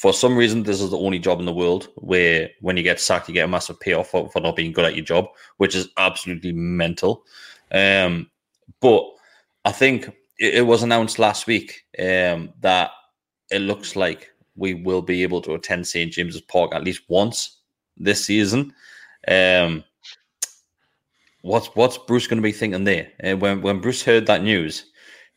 for some reason this is the only job in the world where when you get sacked you get a massive payoff for, for not being good at your job, which is absolutely mental. Um, but I think it, it was announced last week um, that it looks like we will be able to attend St James's Park at least once this season. Um, what's what's Bruce going to be thinking there? Uh, when when Bruce heard that news,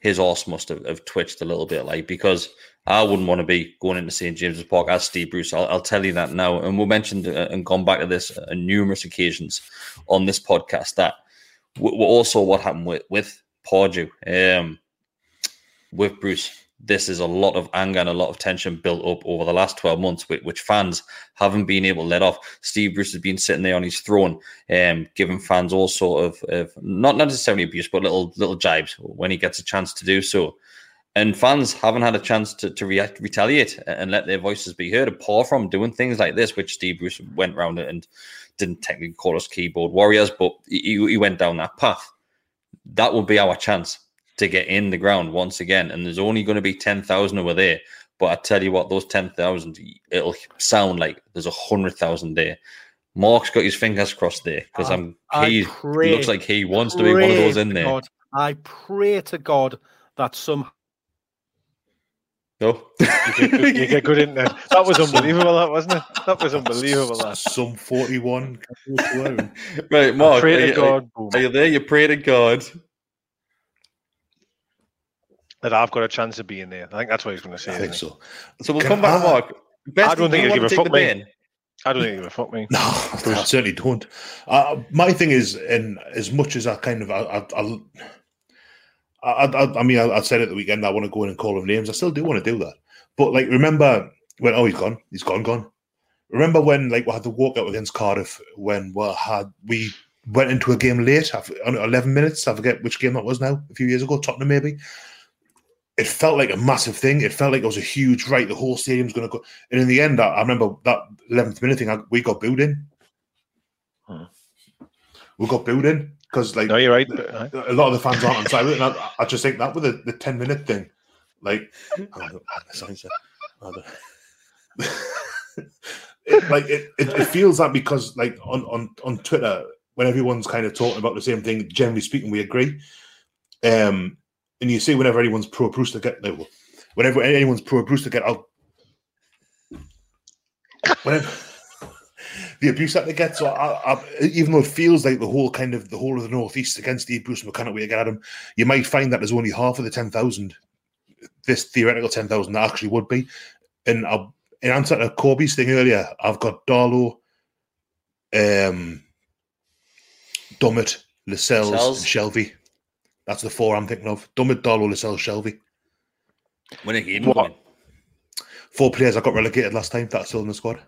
his horse must have, have twitched a little bit, like because I wouldn't want to be going into St James's Park as Steve Bruce. I'll, I'll tell you that now, and we mentioned uh, and gone back to this on numerous occasions on this podcast that w- also what happened with with Pardew, um, with Bruce. This is a lot of anger and a lot of tension built up over the last 12 months, which, which fans haven't been able to let off. Steve Bruce has been sitting there on his throne, um, giving fans all sort of, of not necessarily abuse, but little little jibes when he gets a chance to do so. And fans haven't had a chance to, to react, retaliate and let their voices be heard apart from doing things like this which steve bruce went around and didn't technically call us keyboard warriors but he, he went down that path. That will be our chance to get in the ground once again and there's only going to be 10,000 over there but i tell you what those 10,000 it'll sound like there's a 100,000 there mark's got his fingers crossed there because i'm he pray, looks like he wants to be one of those in there God, i pray to god that some no. you, get good, you get good in there. That was unbelievable, that wasn't it? That was unbelievable. That. Some 41. right, Mark. Pray are, to you, God. are you there? You pray to God. That I've got a chance of being there. I think that's what he's going to say. I think so. So we'll Can come back to I- Mark. Best I don't think he'll give want a to take fuck the me. bin? I don't think he'll give a fuck me. No, I certainly don't. Uh, my thing is, and as much as I kind of, I, I, I, I, I mean, I, I said at the weekend I want to go in and call him names. I still do want to do that. But like, remember when? Oh, he's gone. He's gone. Gone. Remember when like we had the walkout against Cardiff when we had we went into a game late, af- eleven minutes. I forget which game that was now. A few years ago, Tottenham maybe. It felt like a massive thing. It felt like it was a huge right. The whole stadium's going to go. And in the end, I, I remember that eleventh minute thing. I, we got booed in. We got booed in because like No, you're right. a lot of the fans aren't on side with it. And I, I just think that with the, the 10 minute thing, like, sorry, sir. The- it, like it, it, it feels like because like on, on, on Twitter, when everyone's kind of talking about the same thing, generally speaking, we agree. Um, and you see whenever anyone's pro Bruce to get like, whenever anyone's pro Bruce to get out, whenever the abuse that they get. So I, I, even though it feels like the whole kind of the whole of the northeast against Steve Bruce and the kind of way to get at him, you might find that there's only half of the ten thousand, this theoretical ten thousand that actually would be. And i in answer to Corby's thing earlier, I've got Darlow, um, Dummett, Lascelles, Lascelles. and Shelvey. That's the four I'm thinking of. Dummett, Darlow, Lascelles, Shelvey. When again? What? Four players that got relegated last time. That's still in the squad.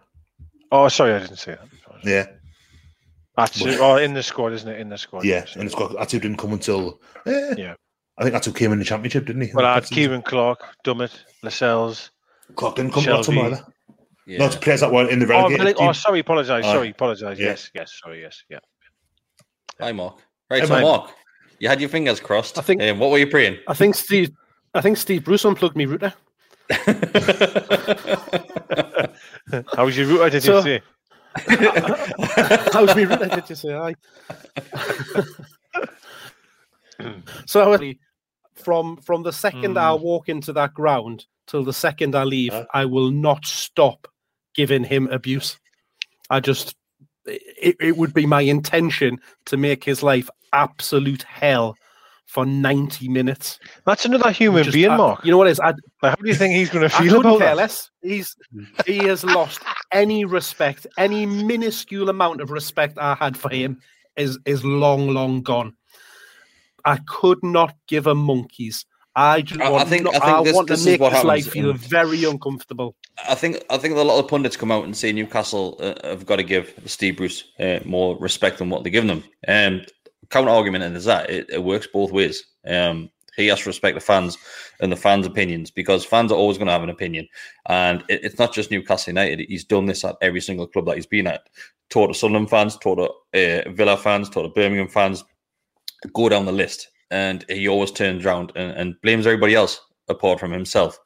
Oh, sorry, I didn't see that. Yeah. That's oh, in the squad, isn't it? In the squad. Yeah, and it's got Atsu didn't come until eh, Yeah. I think Atsu came in the championship, didn't he? Well, I had That's- Ciaran Clark, Dummett, Lascelles. Clark didn't come to that Shelvey. time either. No, it's players that were in the Oh, relegated really? team. oh, sorry, apologise. Aye. Sorry, apologise. Yeah. Yes, yes, sorry, yes, yeah. Hi, Mark. Right, Hey, so mate. Mark, you had your fingers crossed. I think. Um, what were you praying? I think Steve. I think Steve Bruce unplugged me router. How was your router? Did So- you say? How's me router? Did you say aye? so I- from from the second I walk into that ground till the second I leave, I will not stop giving him abuse. I just it, it would be my intention to make his life absolute hell for 90 minutes. That's another human Just- being, I- Mark. You know what it is? I, Like, how do you think he's going to feel couldn't about care that? less. He's he has lost any respect, any minuscule amount of respect I had for him is is long, long gone. I could not give a monkeys. I just I- I want, think- not- I think this- want this to is make what his life feel in- very uncomfortable. I think I think a lot of pundits come out and say Newcastle uh, have got to give Steve Bruce uh, more respect than what they're giving them. Um, counter argument and is that it, it works both ways. Um, he has to respect the fans and the fans' opinions because fans are always going to have an opinion, and it, it's not just Newcastle United. He's done this at every single club that he's been at. Taught to Sunderland fans, taught to uh, Villa fans, taught to Birmingham fans. Go down the list, and he always turns around and, and blames everybody else apart from himself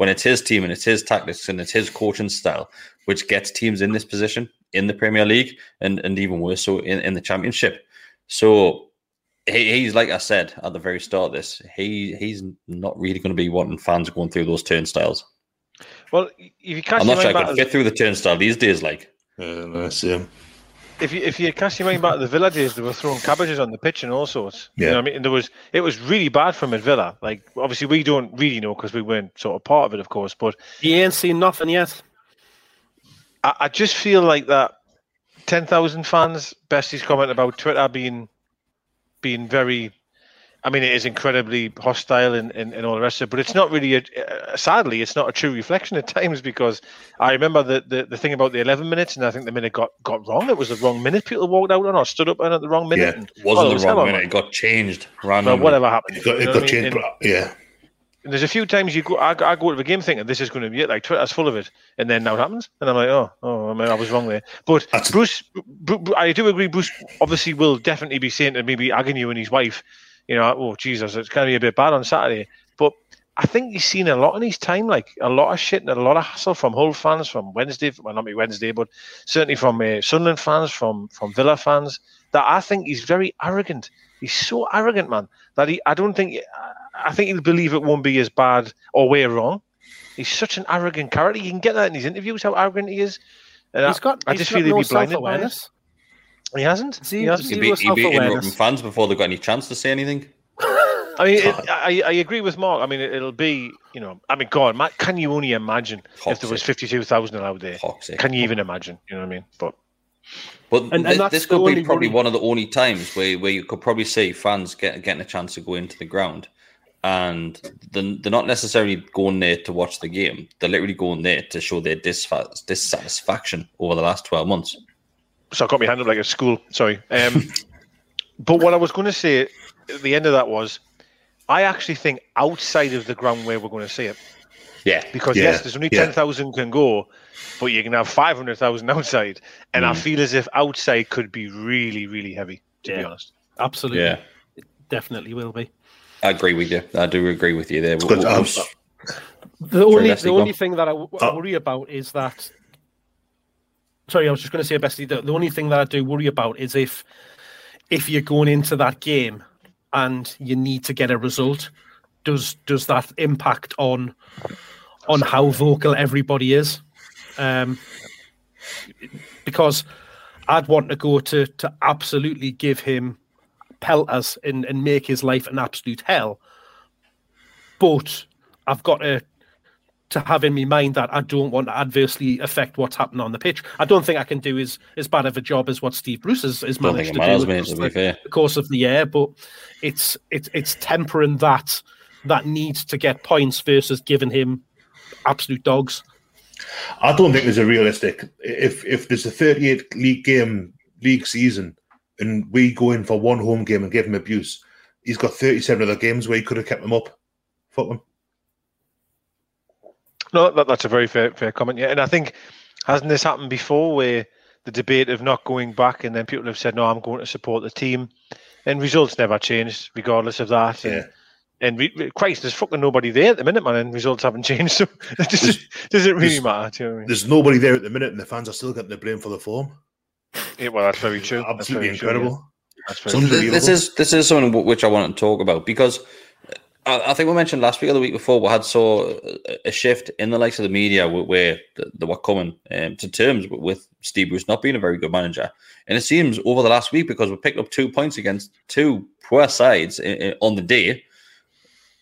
when it's his team and it's his tactics and it's his coaching style, which gets teams in this position in the Premier League and, and even worse so in, in the Championship. So he, he's like I said at the very start of this, he he's not really going to be wanting fans going through those turnstiles. Well, if you catch I'm not sure I mind could fit through the turnstile these days. Like, Yeah, no, same. If you if you cast your mind back to the Villa days, they were throwing cabbages on the pitch and all sorts. You Yeah. know what I mean? And there was it was really bad from at Villa. Like obviously we don't really know because we weren't sort of part of it, of course. But You ain't seen nothing yet. I, I just feel like that ten thousand fans. Bestie's comment about Twitter being being very. I mean, it is incredibly hostile and, and, and all the rest of it, but it's not really a. Uh, sadly, it's not a true reflection at times because I remember the, the, the thing about the eleven minutes, and I think the minute got, got wrong. It was the wrong minute. People walked out on or stood up on at the wrong minute. Yeah, and, It wasn't oh, the wrong minute. It got changed randomly. Well, whatever happened. It got, you it know got what I mean? changed. And- yeah. and there's a few times you go, I, I go to the game thinking this is going to be it, like Twitter's full of it, and then now it happens, and I'm like, oh, oh, I, mean, I was wrong there. But Bruce, Bru- Bru- I do agree. Bruce obviously will definitely be saying to maybe Agnew and his wife, you know, oh Jesus, it's going to be a bit bad on Saturday. But I think he's seen a lot in his time, like a lot of shit and a lot of hassle from Hull fans, from Wednesday, well not me Wednesday, but certainly from uh, Sunderland fans, from from Villa fans. That I think he's very arrogant. He's so arrogant, man, that he. I don't think. I think he'll believe it won't be as bad or we're wrong. He's such an arrogant character. You can get that in his interviews how arrogant he is. And He's I, got- I he's just got feel no be blinded by self-awareness. He hasn't. Zero- he hasn't. He'd be, he'd be fans before they got any chance to say anything. I mean, it, I, I agree with Mark. I mean, it, will be, you know, I mean, God, ma- can you only imagine if there was 52,000 allowed there? Can you even imagine? You know what I mean? But But And- and this the could be probably one of the only times where, where you could probably see fans get, getting a chance to go into the ground. And they're, they're not necessarily going there to watch the game. They're literally going there to show their disfa- dissatisfaction over the last 12 months. So I got my hand up like at school. Sorry. Um, but what I was going to say at the end of that was, I actually think outside of the ground where we're going to see it, Yeah. because Yeah. yes, there's only Yeah. ten thousand can go, but you can have five hundred thousand outside, and I Mm. feel as if outside could be really, really heavy. To be honest, Absolutely. Yeah. It definitely will be. I agree with you. I do agree with you there. We'll- we'll- The only the only on. thing that I, w- I worry about is that. Sorry, I was just going to say, Bestie. The, the only thing that I do worry about is if if you're going into that game and you need to get a result, does does that impact on on how vocal everybody is? Um, because I'd want to go to to absolutely give him pelters and, and make his life an absolute hell. But I've got to to have in my mind that I don't want to adversely affect what's happening on the pitch. I don't think I can do as, as bad of a job as what Steve Bruce has, has managed to do mate, across the, the course of the year, but it's it's it's tempering that that needs to get points versus giving him absolute dogs. I don't think there's a realistic. If if there's a 38 league game league season, and we go in for one home game and give him abuse, he's got 37 other games where he could have kept them up. Fuck him. No, that, that's a very fair fair comment. Yeah, and I think hasn't this happened before where the debate of not going back, and then people have said, "No, I'm going to support the team," and results never changed regardless of that. And, and re- re- Christ, there's fucking nobody there at the minute, man, and results haven't changed. So it doesn't, doesn't really matter. Do you know I mean? There's nobody there at the minute, and the fans are still getting the blame for the form. Yeah, well, that's very true. That's Absolutely very true, incredible. yeah. That's very So true. th- this is this is something which I want to talk about because I, I think we mentioned last week or the week before we had saw a- shift in the likes of the media where they were coming um, to terms with, Steve Bruce not being a very good manager, and it seems over the last week because we picked up two points against two poor sides on the day.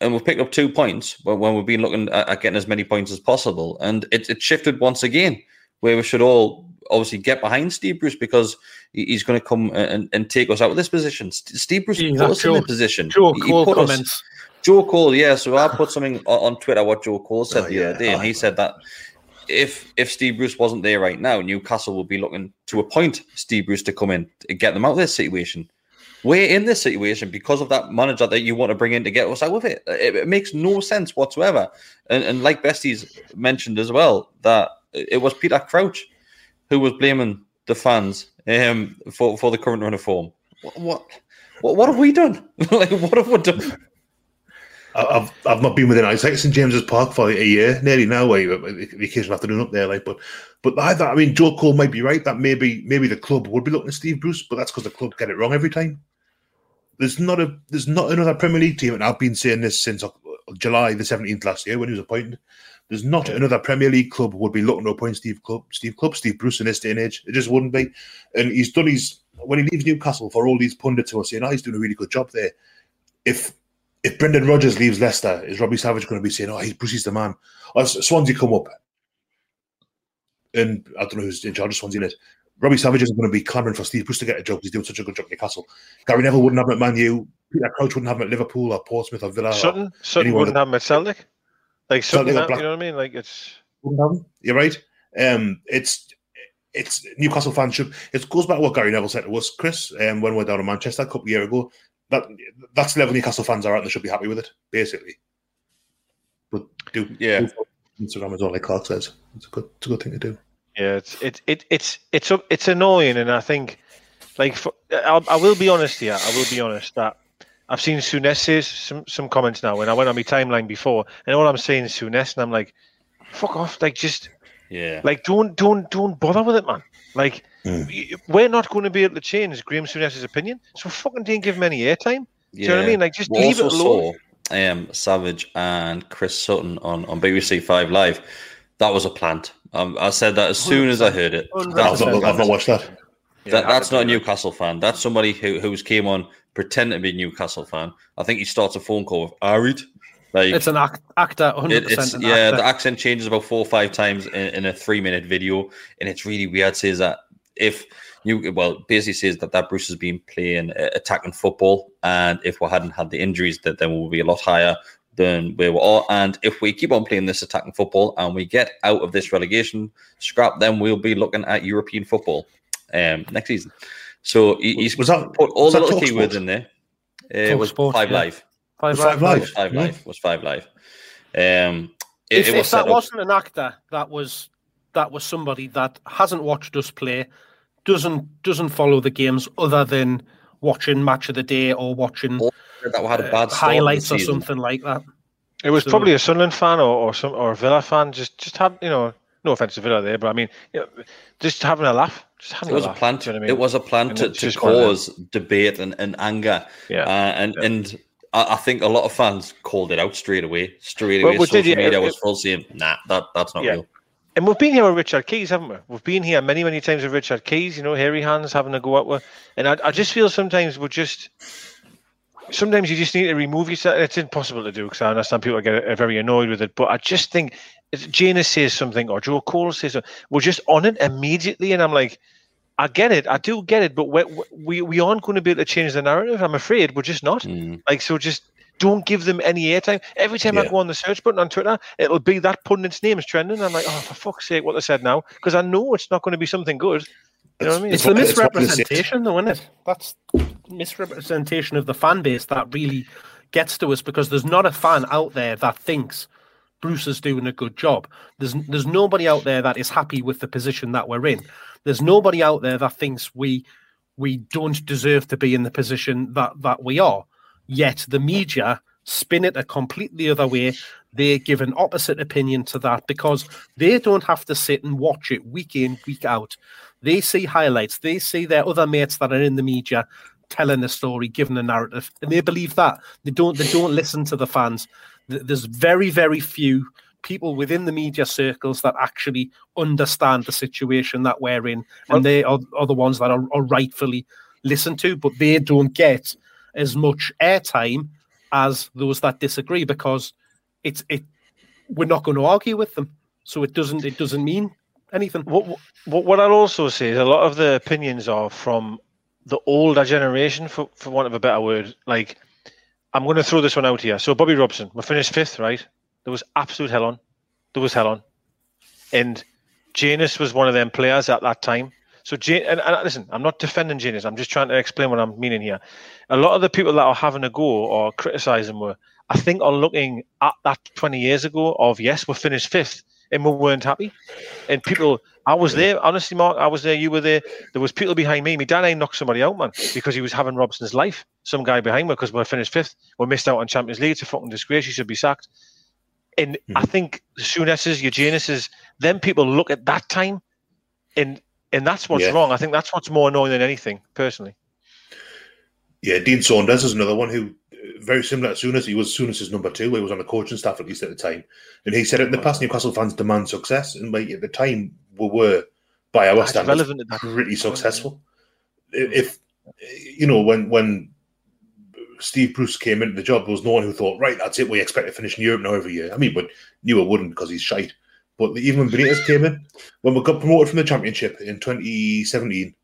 And we've picked up two points when, when we've been looking at, at getting as many points as possible. And it, it shifted once again, where we should all obviously get behind Steve Bruce because he's going to come and, and take us out of this position. Steve Bruce put us in the position. He- put us- comments. Joe Cole, yeah. So I put something on, Twitter what Joe Cole said Oh, the yeah. other day, and he said that if if Steve Bruce wasn't there right now, Newcastle would be looking to appoint Steve Bruce to come in and get them out of this situation. We're in this situation because of that manager that you want to bring in to get us out of it. It, it makes no sense whatsoever. And, and like Bestie's mentioned as well, that it was Peter Crouch who was blaming the fans um, for for the current run of form. What what what, what have we done? like what have we done? I- I've I've not been within eyesight of St James's Park for a year, nearly now. You- the occasional afternoon up there, like, but but either I mean, Joe Cole might be right that maybe maybe the club would be looking at Steve Bruce, but that's because the club get it wrong every time. There's not a there's not another Premier League team, and I've been saying this since uh, July the 17th last year when he was appointed. There's not another Premier League club would be looking to appoint Steve Club, Steve Club, Steve Bruce in this day and age. It just wouldn't be. And he's done his when he leaves Newcastle for all these pundits who are saying, "Oh, he's doing a really good job there." If if Brendan Rodgers leaves Leicester, is Robbie Savage going to be saying, "Oh, he's Bruce's the man"? Or Swansea come up, and I don't know who's in charge of Swansea. It. Robbie Savage isn't going to be clamouring for Steve Bruce to get a job. He's doing such a good job at Newcastle. Gary Neville wouldn't have him at Man U. Peter Crouch wouldn't have him at Liverpool or Portsmouth or Villa. Sutton, Sutton wouldn't have him at Celtic. Like Sutton, Celtic you know what I mean? Like it's. Wouldn't have him. You're right. Um, it's it's Newcastle fans should. It goes back to what Gary Neville said to us, Chris, um, when we were down in Manchester a couple of years ago. That that's the level Newcastle fans are at. They should be happy with it, basically. But do yeah, do Instagram is all like Clark says. It's a good, it's a good thing to do. Yeah, it's it, it it's it's it's annoying, and I think like for, I'll, I will be honest here. I will be honest that I've seen Souness some some comments now, and I went on my timeline before, and all I'm saying is Souness, and I'm like, fuck off, like just yeah, like don't don't don't bother with it, man. Like mm. we're not going to be able to change Graeme Souness's opinion, so fucking didn't give him any airtime. Do you know what I mean? Like just we leave it alone. Saw, um, Savage and Chris Sutton on on BBC Five Live. That was a plant. Um, I said that as soon as I heard it. I've not, I've not watched that. That, that's not a Newcastle fan. That's somebody who who's came on pretending to be a Newcastle fan. I think he starts a phone call with Arid. Like it's an act, actor, hundred it, percent. Yeah, actor. the accent changes about four or five times in, in a three minute video, and it's really weird. Says that if you well basically says that that Bruce has been playing uh, attacking football, and if we hadn't had the injuries, that then we'll be a lot higher than where we are. And if we keep on playing this attacking football and we get out of this relegation scrap, then we'll be looking at European football um, next season. So he's was that put all the little keywords Sport? in there. Uh, it was Sport, five yeah. live. Five Was Five Live. Live? Five Yeah. live. Was five live. Um, it, If, it was set that up. wasn't an actor, that was that was somebody that hasn't watched us play, doesn't doesn't follow the games other than watching match of the day or watching that had a bad start highlights or something like that. It was So- probably a Sunderland fan or, or some or a Villa fan. Just just have you know, no offense to Villa there, but I mean, you know, just having a laugh. Just having It was a laugh. plan. you know what I It was a plan to, it's to just one of cause debate and, and anger. Yeah. Uh, and and I, I think a lot of fans called it out straight away. Straight away, we social did, yeah, media it- was full saying, "Nah, that that's not Yeah. real." And we've been here with Richard Keys, haven't we? We've been here many, many times with Richard Keys, you know, hairy hands having a go at with. And I, I just feel sometimes we're just, sometimes you just need to remove yourself. It's impossible to do because I understand people get very annoyed with it. But I just think Jenas says something or Joe Cole says something, we're just on it immediately. And I'm like, I get it. I do get it. But we, we, we aren't going to be able to change the narrative. I'm afraid we're just not. Mm. Like, so just don't give them any airtime. Every time I go on the search button on Twitter, it'll be that pundit's name is trending. I'm like, oh, for fuck's sake, what they said now? Because I know it's not going to be something good. You know what I mean? It's the it's what they say. misrepresentation, though, isn't it? That's misrepresentation of the fan base that really gets to us because there's not a fan out there that thinks Bruce is doing a good job. There's there's nobody out there that is happy with the position that we're in. There's nobody out there that thinks we we don't deserve to be in the position that that we are. Yet the media spin it a completely other way. They give an opposite opinion to that because they don't have to sit and watch it week in, week out. They see highlights, they see their other mates that are in the media telling the story, giving a narrative, and they believe that. They don't they don't listen to the fans. There's very, very few people within the media circles that actually understand the situation that we're in, and they are, are the ones that are, are rightfully listened to, but they don't get as much airtime as those that disagree because it's it we're not going to argue with them so it doesn't it doesn't mean anything What, what, what I'll also say is a lot of the opinions are from the older generation, for, for want of a better word. Like, I'm going to throw this one out here. So, Bobby Robson, we finished fifth, right? There was absolute hell on. There was hell on. And Jenas was one of them players at that time. So, Jan- and, and listen, I'm not defending Jenas. I'm just trying to explain what I'm meaning here. A lot of the people that are having a go or criticizing were, I think, are looking at that 20 years ago of, yes, we finished fifth and we weren't happy. And people, I was there, honestly, Mark, I was there, you were there. There was people behind me. My dad ain't knocked somebody out, man, because he was having Robson's life. Some guy behind me because we finished fifth. We missed out on Champions League. It's a fucking disgrace. You should be sacked. And hmm. I think Souness's, Eugenis's, them people look at that time and and that's what's Yeah. wrong. I think that's what's more annoying than anything, personally. Yeah, Dean Saunders is another one who uh, very similar to Souness. He was Souness's number two. He was on the coaching staff at least at the time, and he said in the past Newcastle fans demand success, and like at the time we were by our That's standards relevant pretty successful. If you know when when Steve Bruce came into the job, there was no one who thought, right, that's it. We expect to finish in Europe now every year. I mean, but knew it wouldn't because he's shite. But even when Benitez came in, when we got promoted from the Championship in 2017,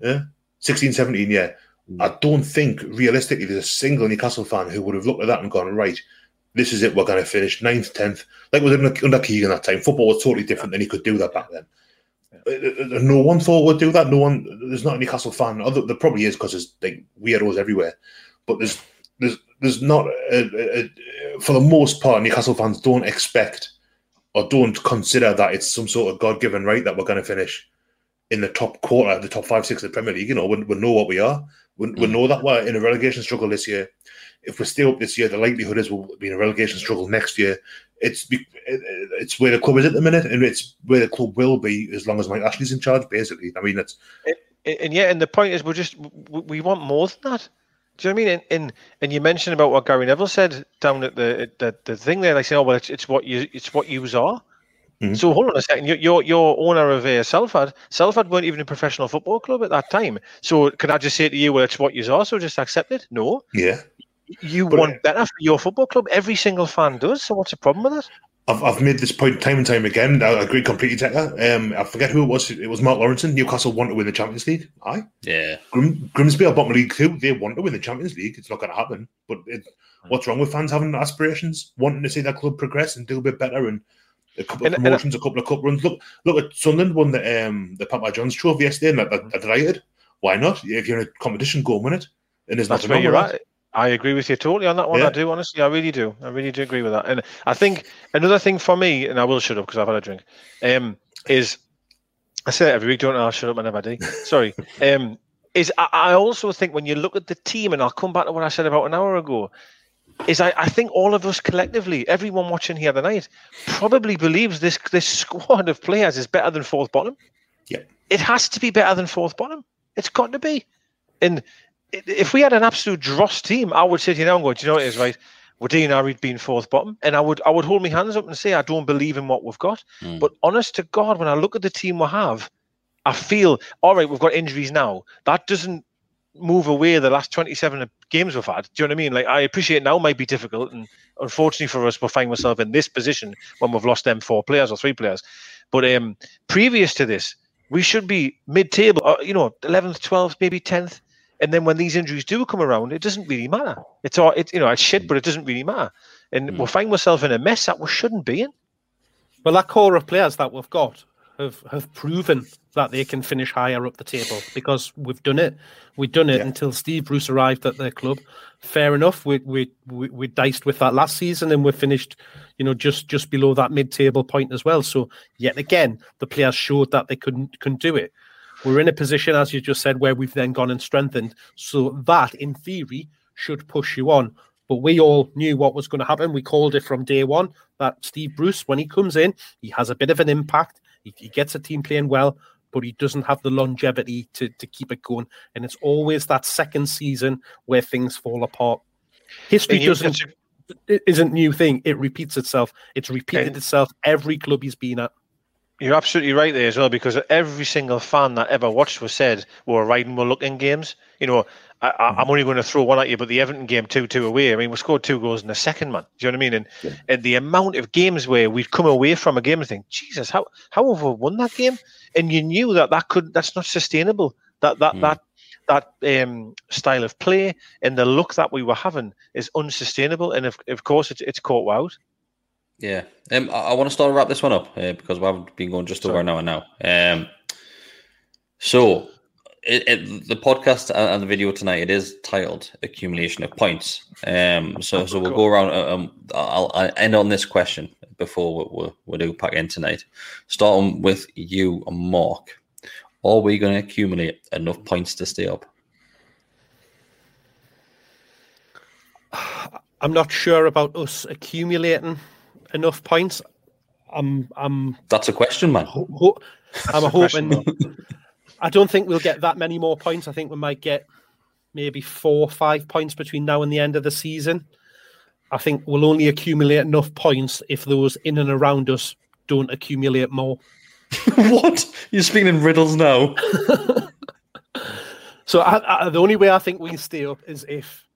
yeah, 16, 17, yeah, I don't think realistically there's a single Newcastle fan who would have looked at that and gone, right, this is it. We're going to finish ninth, tenth. Like was under, under Keegan that time. Football was totally different, and he could do that back then. Uh, uh, No one thought would do that. No one. There's not a Newcastle fan. Other there probably is because there's like weirdos everywhere. But there's there's there's not a, a, a- for the most part Newcastle fans don't expect or don't consider that it's some sort of God given right that we're going to finish in the top quarter, the top five, six of the Premier League. You know, we, we know what we are. We, we mm. know that we're in a relegation struggle this year. If we stay up this year, the likelihood is we'll be in a relegation struggle next year. It's it's where the club is at the minute, and it's where the club will be as long as Mike Ashley's in charge. Basically, I mean, it's And- and yeah, and the point is, we're just we want more than that. Do you know what I mean? And, and and you mentioned about what Gary Neville said down at the at the, the thing there. Like saying, "Oh well, it's, it's what you it's what yous are." So hold on a second. You're you're, you're owner of uh, Salford. Salford weren't even a professional football club at that time. So can I just say to you, well, it's what you are. So just accept it. No, yeah. you want better for your football club. Every single fan does. So what's the problem with that? I've, I've made this point time and time again. I agree completely, Tekka. Um, I forget who it was. It was Mark Lawrenson. Newcastle want to win the Champions League. Aye. Yeah. Grim, Grimsby are bottom of League Two. They want to win the Champions League. It's not going to happen. But it, what's wrong with fans having aspirations, wanting to see their club progress and do a bit better, and a couple of And- and I- promotions, a couple of cup runs. Look, look at Sunderland won the um the Papa John's Trophy yesterday, and they're, they're delighted. Why not? If you're in a competition, go and win it. And there's That's nothing where wrong you're with that. I agree with you totally on that one. Yeah. I do, honestly. I really do. I really do agree with that. And I think another thing for me, and I will shut up because I've had a drink, um, is I say it every week, don't I? I'll shut up whenever I do. Sorry. Um, is I, I also think when you look at the team, and I'll come back to what I said about an hour ago, is I, I think all of us collectively, everyone watching here tonight, probably believes this this squad of players is better than fourth bottom. Yeah. It has to be better than fourth bottom. It's got to be. And if we had an absolute dross team, I would sit here now and go, Do you know what it is, right? We're Dean Harried being fourth bottom. And I would I would hold my hands up and say I don't believe in what we've got. But honest to God, when I look at the team we have, I feel all right, we've got injuries now. That doesn't move away the last 27 games we've had. Do you know what I mean? Like, I appreciate now might be difficult. And unfortunately for us, we'll find ourselves in this position when we've lost them four players or three players. But um, previous to this, we should be mid table, you know, 11th, 12th, maybe 10th. And then when these injuries do come around, it doesn't really matter. It's all, it, you know, it's shit, but it doesn't really matter. And hmm. we'll find ourselves in a mess that we shouldn't be in. Well, that core of players that we've got have, have proven that they can finish higher up the table because we've done it. We've done it until Steve Bruce arrived at their club. Fair enough. We we we, we diced with that last season and we finished, you know, just just below that mid-table point as well. So yet again, the players showed that they couldn't couldn't do it. We're in a position, as you just said, where we've then gone and strengthened. So that, in theory, should push you on. But we all knew what was going to happen. We called it from day one that Steve Bruce, when he comes in, he has a bit of an impact. He, he gets a team playing well, but he doesn't have the longevity to, to keep it going. And it's always that second season where things fall apart. History doesn't it isn't new thing. It repeats itself. It's repeated itself every club he's been at. You're absolutely right there as well, because every single fan that ever watched was said, "We're riding, we're looking games." You know, I, I'm only going to throw one at you, but the Everton game, two-two away. I mean, we scored two goals in the second, man. Do you know what I mean? And, and the amount of games where we'd come away from a game and think, "Jesus, how how have we won that game?" And you knew that that could that's not sustainable. That that that that um, style of play and the look that we were having is unsustainable. And of, of course, it's it's caught out. Yeah, um, I, I want to start to wrap this one up uh, because we have been going just over an hour now. Um, so, it, it, the podcast and and the video tonight it is titled "Accumulation of Points." Um, so, so we'll go around. uh, Um, I'll, I'll end on this question before we, we, we do pack in tonight. Starting with you, Mark. Are we going to accumulate enough points to stay up? I'm not sure about us accumulating enough points. I'm I'm That's a question, man. ho- ho- I'm a question, hoping. I don't think we'll get that many more points. I think we might get maybe four or five points between now and the end of the season. I think we'll only accumulate enough points if those in and around us don't accumulate more. what? You're speaking in riddles now. So I, I, the only way I think we stay up is if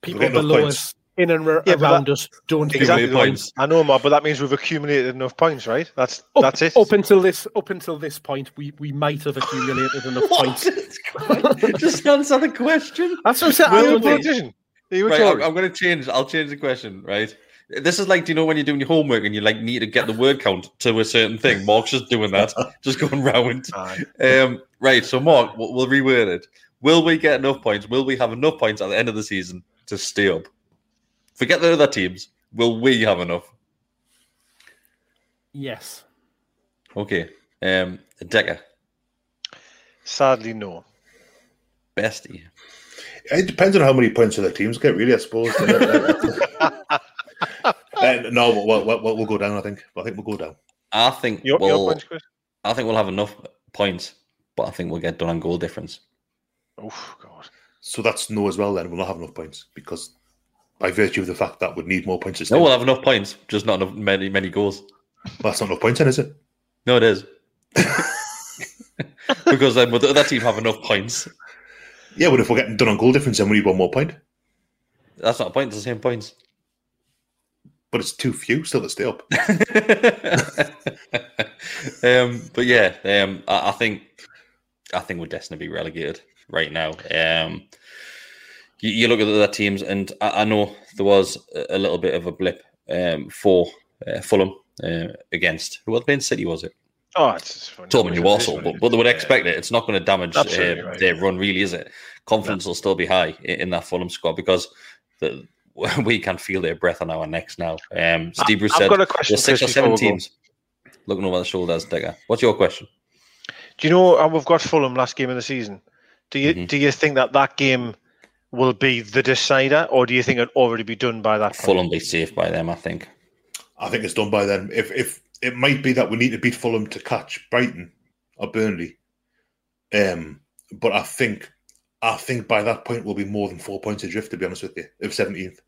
people get enough below points. us, in and ra- Yeah, around that- us, don't Exactly. accumulate right. I know, Mark, but that means we've accumulated enough points, right? That's Up, that's it. Up until this, up until this point, we, we might have accumulated enough points. Just answer the question. That's what I'm saying. I Will don't we? think- Right, I'm, I'm going to change. I'll change the question. Right. This is like, do you know when you're doing your homework and you like need to get the word count to a certain thing? Mark's just doing that, just going round. Um, right. So, Mark, we'll, we'll reword it. Will we get enough points? Will we have enough points at the end of the season to stay up? Forget the other teams. Will we have enough? Yes. Okay. Um, Decker, Sadly, no. bestie. It depends on how many points other teams get, really, I suppose. Uh, no, we'll, we'll, we'll, we'll go down, I think. I think we'll go down. I think Your- your we'll. points, Chris? I think we'll have enough points, but I think we'll get done on goal difference. Oh God. So that's no as well, then. We'll not have enough points because by virtue of the fact that we'd need more points to stay. No, we'll have enough points, just not enough many many goals. Well, that's not enough points, then, is it? No, it is. because then would the other team have enough points? Yeah, but if we're getting done on goal difference, then we need one more point. That's not a point. It's the same points. But it's too few still to stay up. um, but yeah, um, I, I think I think we're destined to be relegated right now. Um, you, you look at the other teams, and I, I know there was a, little bit of a blip um, for uh, Fulham uh, against who was playing City, was it? Oh, it's funny. Tottenham Newcastle, but, but they would expect it. It's not going to damage uh, right. their run, really, is it? Confidence will still be high in, in that Fulham squad because the, we can feel their breath on our necks now. Um, Steve Bruce I've said got a question, six or seven teams looking over the shoulders. Digger, what's your question? Do you know how we've got Fulham last game of the season? Do you Mm-hmm. do you think that that game will be the decider, or do you think it'll already be done by that point? Fulham be safe by them, I think. I think it's done by them. If if it might be that we need to beat Fulham to catch Brighton or Burnley, um, but I think I think by that point we'll be more than four points adrift. To be honest with you, if seventeenth,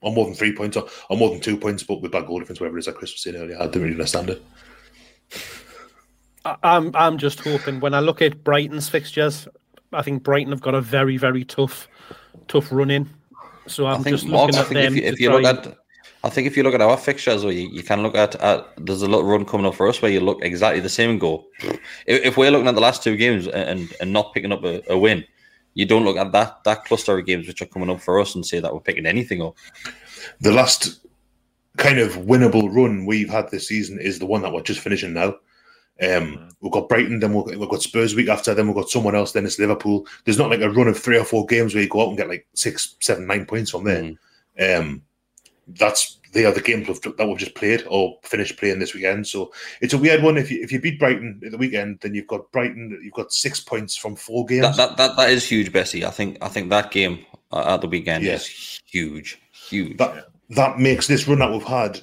or more than three points, or, or more than two points, but with bad goal difference, whatever it is that Chris was saying earlier, I didn't really understand it. I'm I'm just hoping when I look at Brighton's fixtures, I think Brighton have got a very very tough tough run in. So I'm I think, just Mark, looking I at think them. if you, to if you try look at, I think if you look at our fixtures, or you, you can look at, at, there's a little run coming up for us where you look exactly the same and go, if, if we're looking at the last two games and and not picking up a, a win, you don't look at that that cluster of games which are coming up for us and say that we're picking anything up. The last kind of winnable run we've had this season is the one that we're just finishing now. Um, we've got Brighton, then we've, we've got Spurs week after, then we've got someone else, then it's Liverpool. There's not like a run of three or four games where you go out and get like six, seven, nine points from there. Um, that's they are the games we've, that we've just played or finished playing this weekend. So it's a weird one. If you if you beat Brighton at the weekend, then you've got Brighton. You've got six points from four games. That, that that that is huge, Bessie. I think I think that game at the weekend Yeah. is huge, huge. that that makes this run that we've had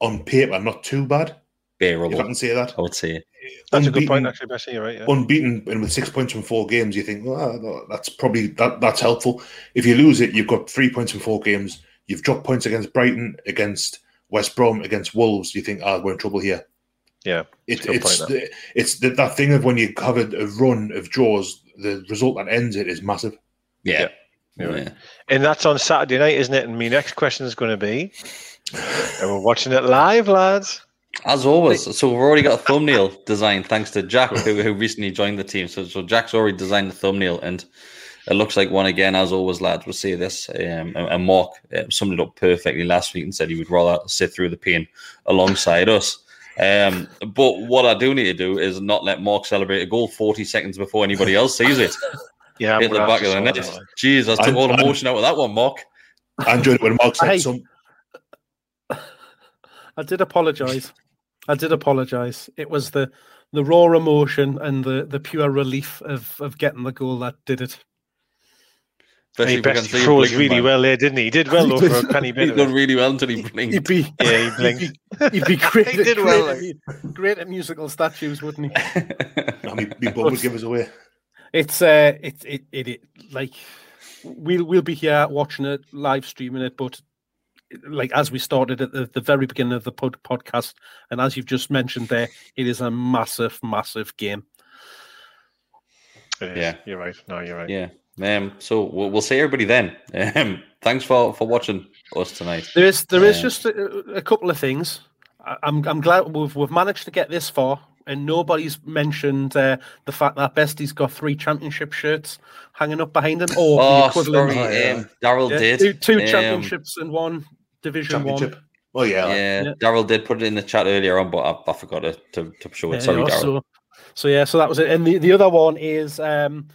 on paper not too bad. Bearable. If I can say that. I would say. That's a good point, actually, Bessie. You're right. Yeah. unbeaten and with six points from four games, you think, well, that's probably that that's helpful. If you lose it, you've got three points from four games. You've dropped points against Brighton, against West Brom, against Wolves. You think, ah, we're in trouble here. Yeah, It, it's point, the, it's the, that thing of when you have a, a run of draws, the result that ends it is massive. Yeah. Yeah. And that's on Saturday night, isn't it? And my next question is going to be, and we're watching it live, lads. As always, so we've already got a thumbnail designed thanks to Jack, who, who recently joined the team. So, so Jack's already designed the thumbnail, and it looks like one again. As always, lads, we'll see this. Um, and, and Mark uh, summed it up perfectly last week and said he would rather sit through the pain alongside us. Um, but what I do need to do is not let Mark celebrate a goal 40 seconds before anybody else sees it. Yeah, I'm hit the back of the net. sort that. Jeez, I took I'm- all the I'm- emotion out of that one, Mark. I enjoyed it when Mark said Hey. some. I did apologise. I did apologise. It was the the raw emotion and the the pure relief of of getting the goal that did it. Especially He if we can best froze really man. well there, didn't he? He did well though for a penny bit of done really well until he blinked. He'd be Yeah, he blinked. he'd be great. He did at, well, great, at, great at musical statues, wouldn't he? I mean, my bum would give us away. it's uh, it, it it it like we'll we'll be here watching it, live streaming it, but like as we started at the, the very beginning of the pod, podcast, and as you've just mentioned there, it is a massive, massive game. Yeah, you're right. No, you're right. Yeah. Um, so we'll, we'll see everybody then. Um, thanks for, for watching us tonight. There is there is Um, just a, a couple of things. I- I'm I'm glad we've we've managed to get this far, and nobody's mentioned uh, the fact that Bestie's got three championship shirts hanging up behind him, or Oh, the equivalent. sorry, um, Daryl did. two, two Um, championships and one division one. Oh yeah, yeah. Yeah. Daryl did put it in the chat earlier on, but I, I forgot to, to, to show it. Sorry, Daryl. So, so yeah, so that was it. And the, the other one is um,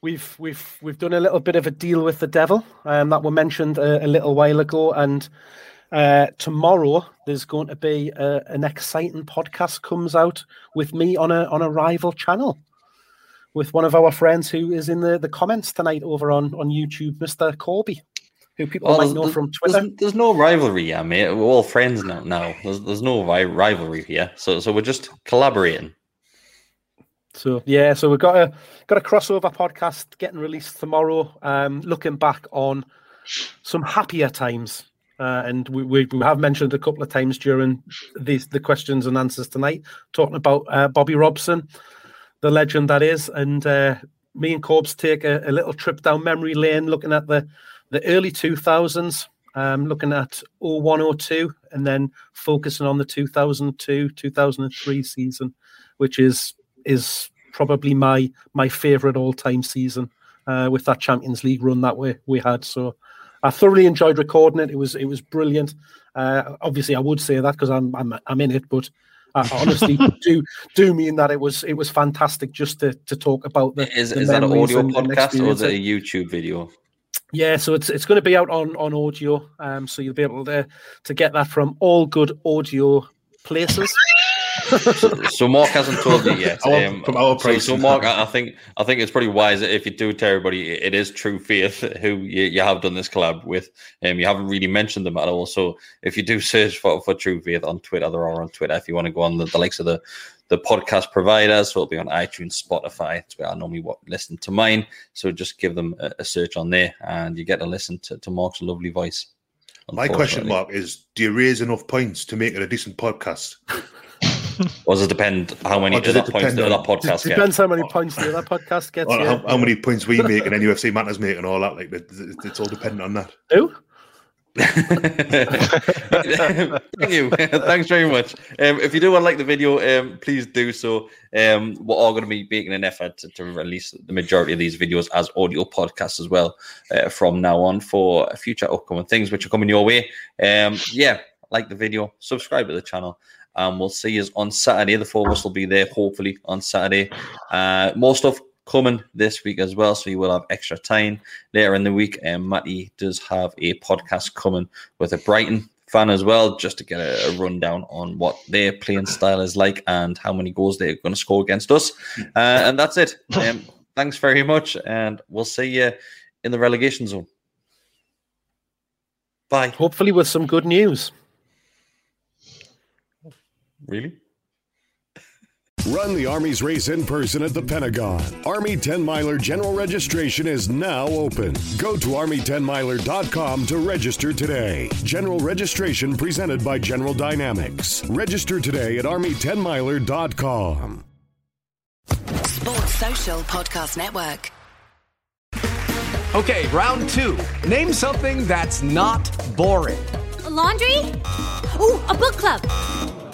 we've we've we've done a little bit of a deal with the devil um, that were mentioned a, a little while ago, and uh, tomorrow there's going to be a, an exciting podcast comes out with me on a on a rival channel with one of our friends who is in the, the comments tonight over on on YouTube, Mr. Corby, who people Oh, might there's- know from Twitter. There's, there's no rivalry, yeah, mate. We're all friends now. Now there's, there's no ri- rivalry here, so so we're just collaborating. So yeah, so we've got a got a crossover podcast getting released tomorrow. Um, looking back on some happier times, uh, and we, we we have mentioned a couple of times during these the questions and answers tonight, talking about uh, Bobby Robson, the legend that is, and uh, me and Corbs take a, a little trip down memory lane, looking at the the early two thousands. Um, looking at 0102 and then focusing on the 2002 2003 season, which is is probably my my favorite all time season uh, with that Champions League run that we we had. So I thoroughly enjoyed recording it. It was it was brilliant. Uh, obviously, I would say that because I'm, I'm I'm in it, but I honestly do do mean that it was it was fantastic just to to talk about the. Is the is that an audio podcast or is it a. YouTube video? Yeah, so it's it's going to be out on on audio, um, so you'll be able to to get that from all good audio places. So Mark hasn't told you yet. Um, from our so, so Mark, I think I think it's pretty wise if you do tell everybody it is True Faith who you, you have done this collab with. Um, you haven't really mentioned them at all. So if you do search for, for True Faith on Twitter, they're on Twitter. If you want to go on the, the likes of the the podcast providers, so it'll be on iTunes, Spotify. It's where I normally listen to mine. So just give them a, a search on there, and you get to listen to, to Mark's lovely voice. My question mark is: Do you raise enough points to make it a decent podcast? Or does it depend how many Or does other it points depend the other podcast get? Depends how many points the other podcast gets. Yeah. how, how many points we make and then NUFC Matters make and all that? Like, it- it- it's all dependent on that. Who? Thank you. Thanks very much. Um, if you do want to like the video, um, please do so. Um, we're all going to be making an effort to, to release the majority of these videos as audio podcasts as well uh, from now on for future upcoming things which are coming your way. Um, yeah, like the video, subscribe to the channel. Um, we'll see you on Saturday. The four of us will be there, hopefully, on Saturday. Uh, more stuff coming this week as well, so you will have extra time later in the week. And Matty does have a podcast coming with a Brighton fan as well, just to get a, a rundown on what their playing style is like and how many goals they're going to score against us. Uh, and that's it. Um, thanks very much, and we'll see you in the relegation zone. Bye. Hopefully, with some good news. Really? Run the Army's race in person at the Pentagon. Army 10 Miler general registration is now open. Go to Army10miler.com to register today. General registration presented by General Dynamics. Register today at Army10miler.com. Sports Social Podcast Network. Okay, round two. Name something that's not boring. laundry? Ooh, a book club.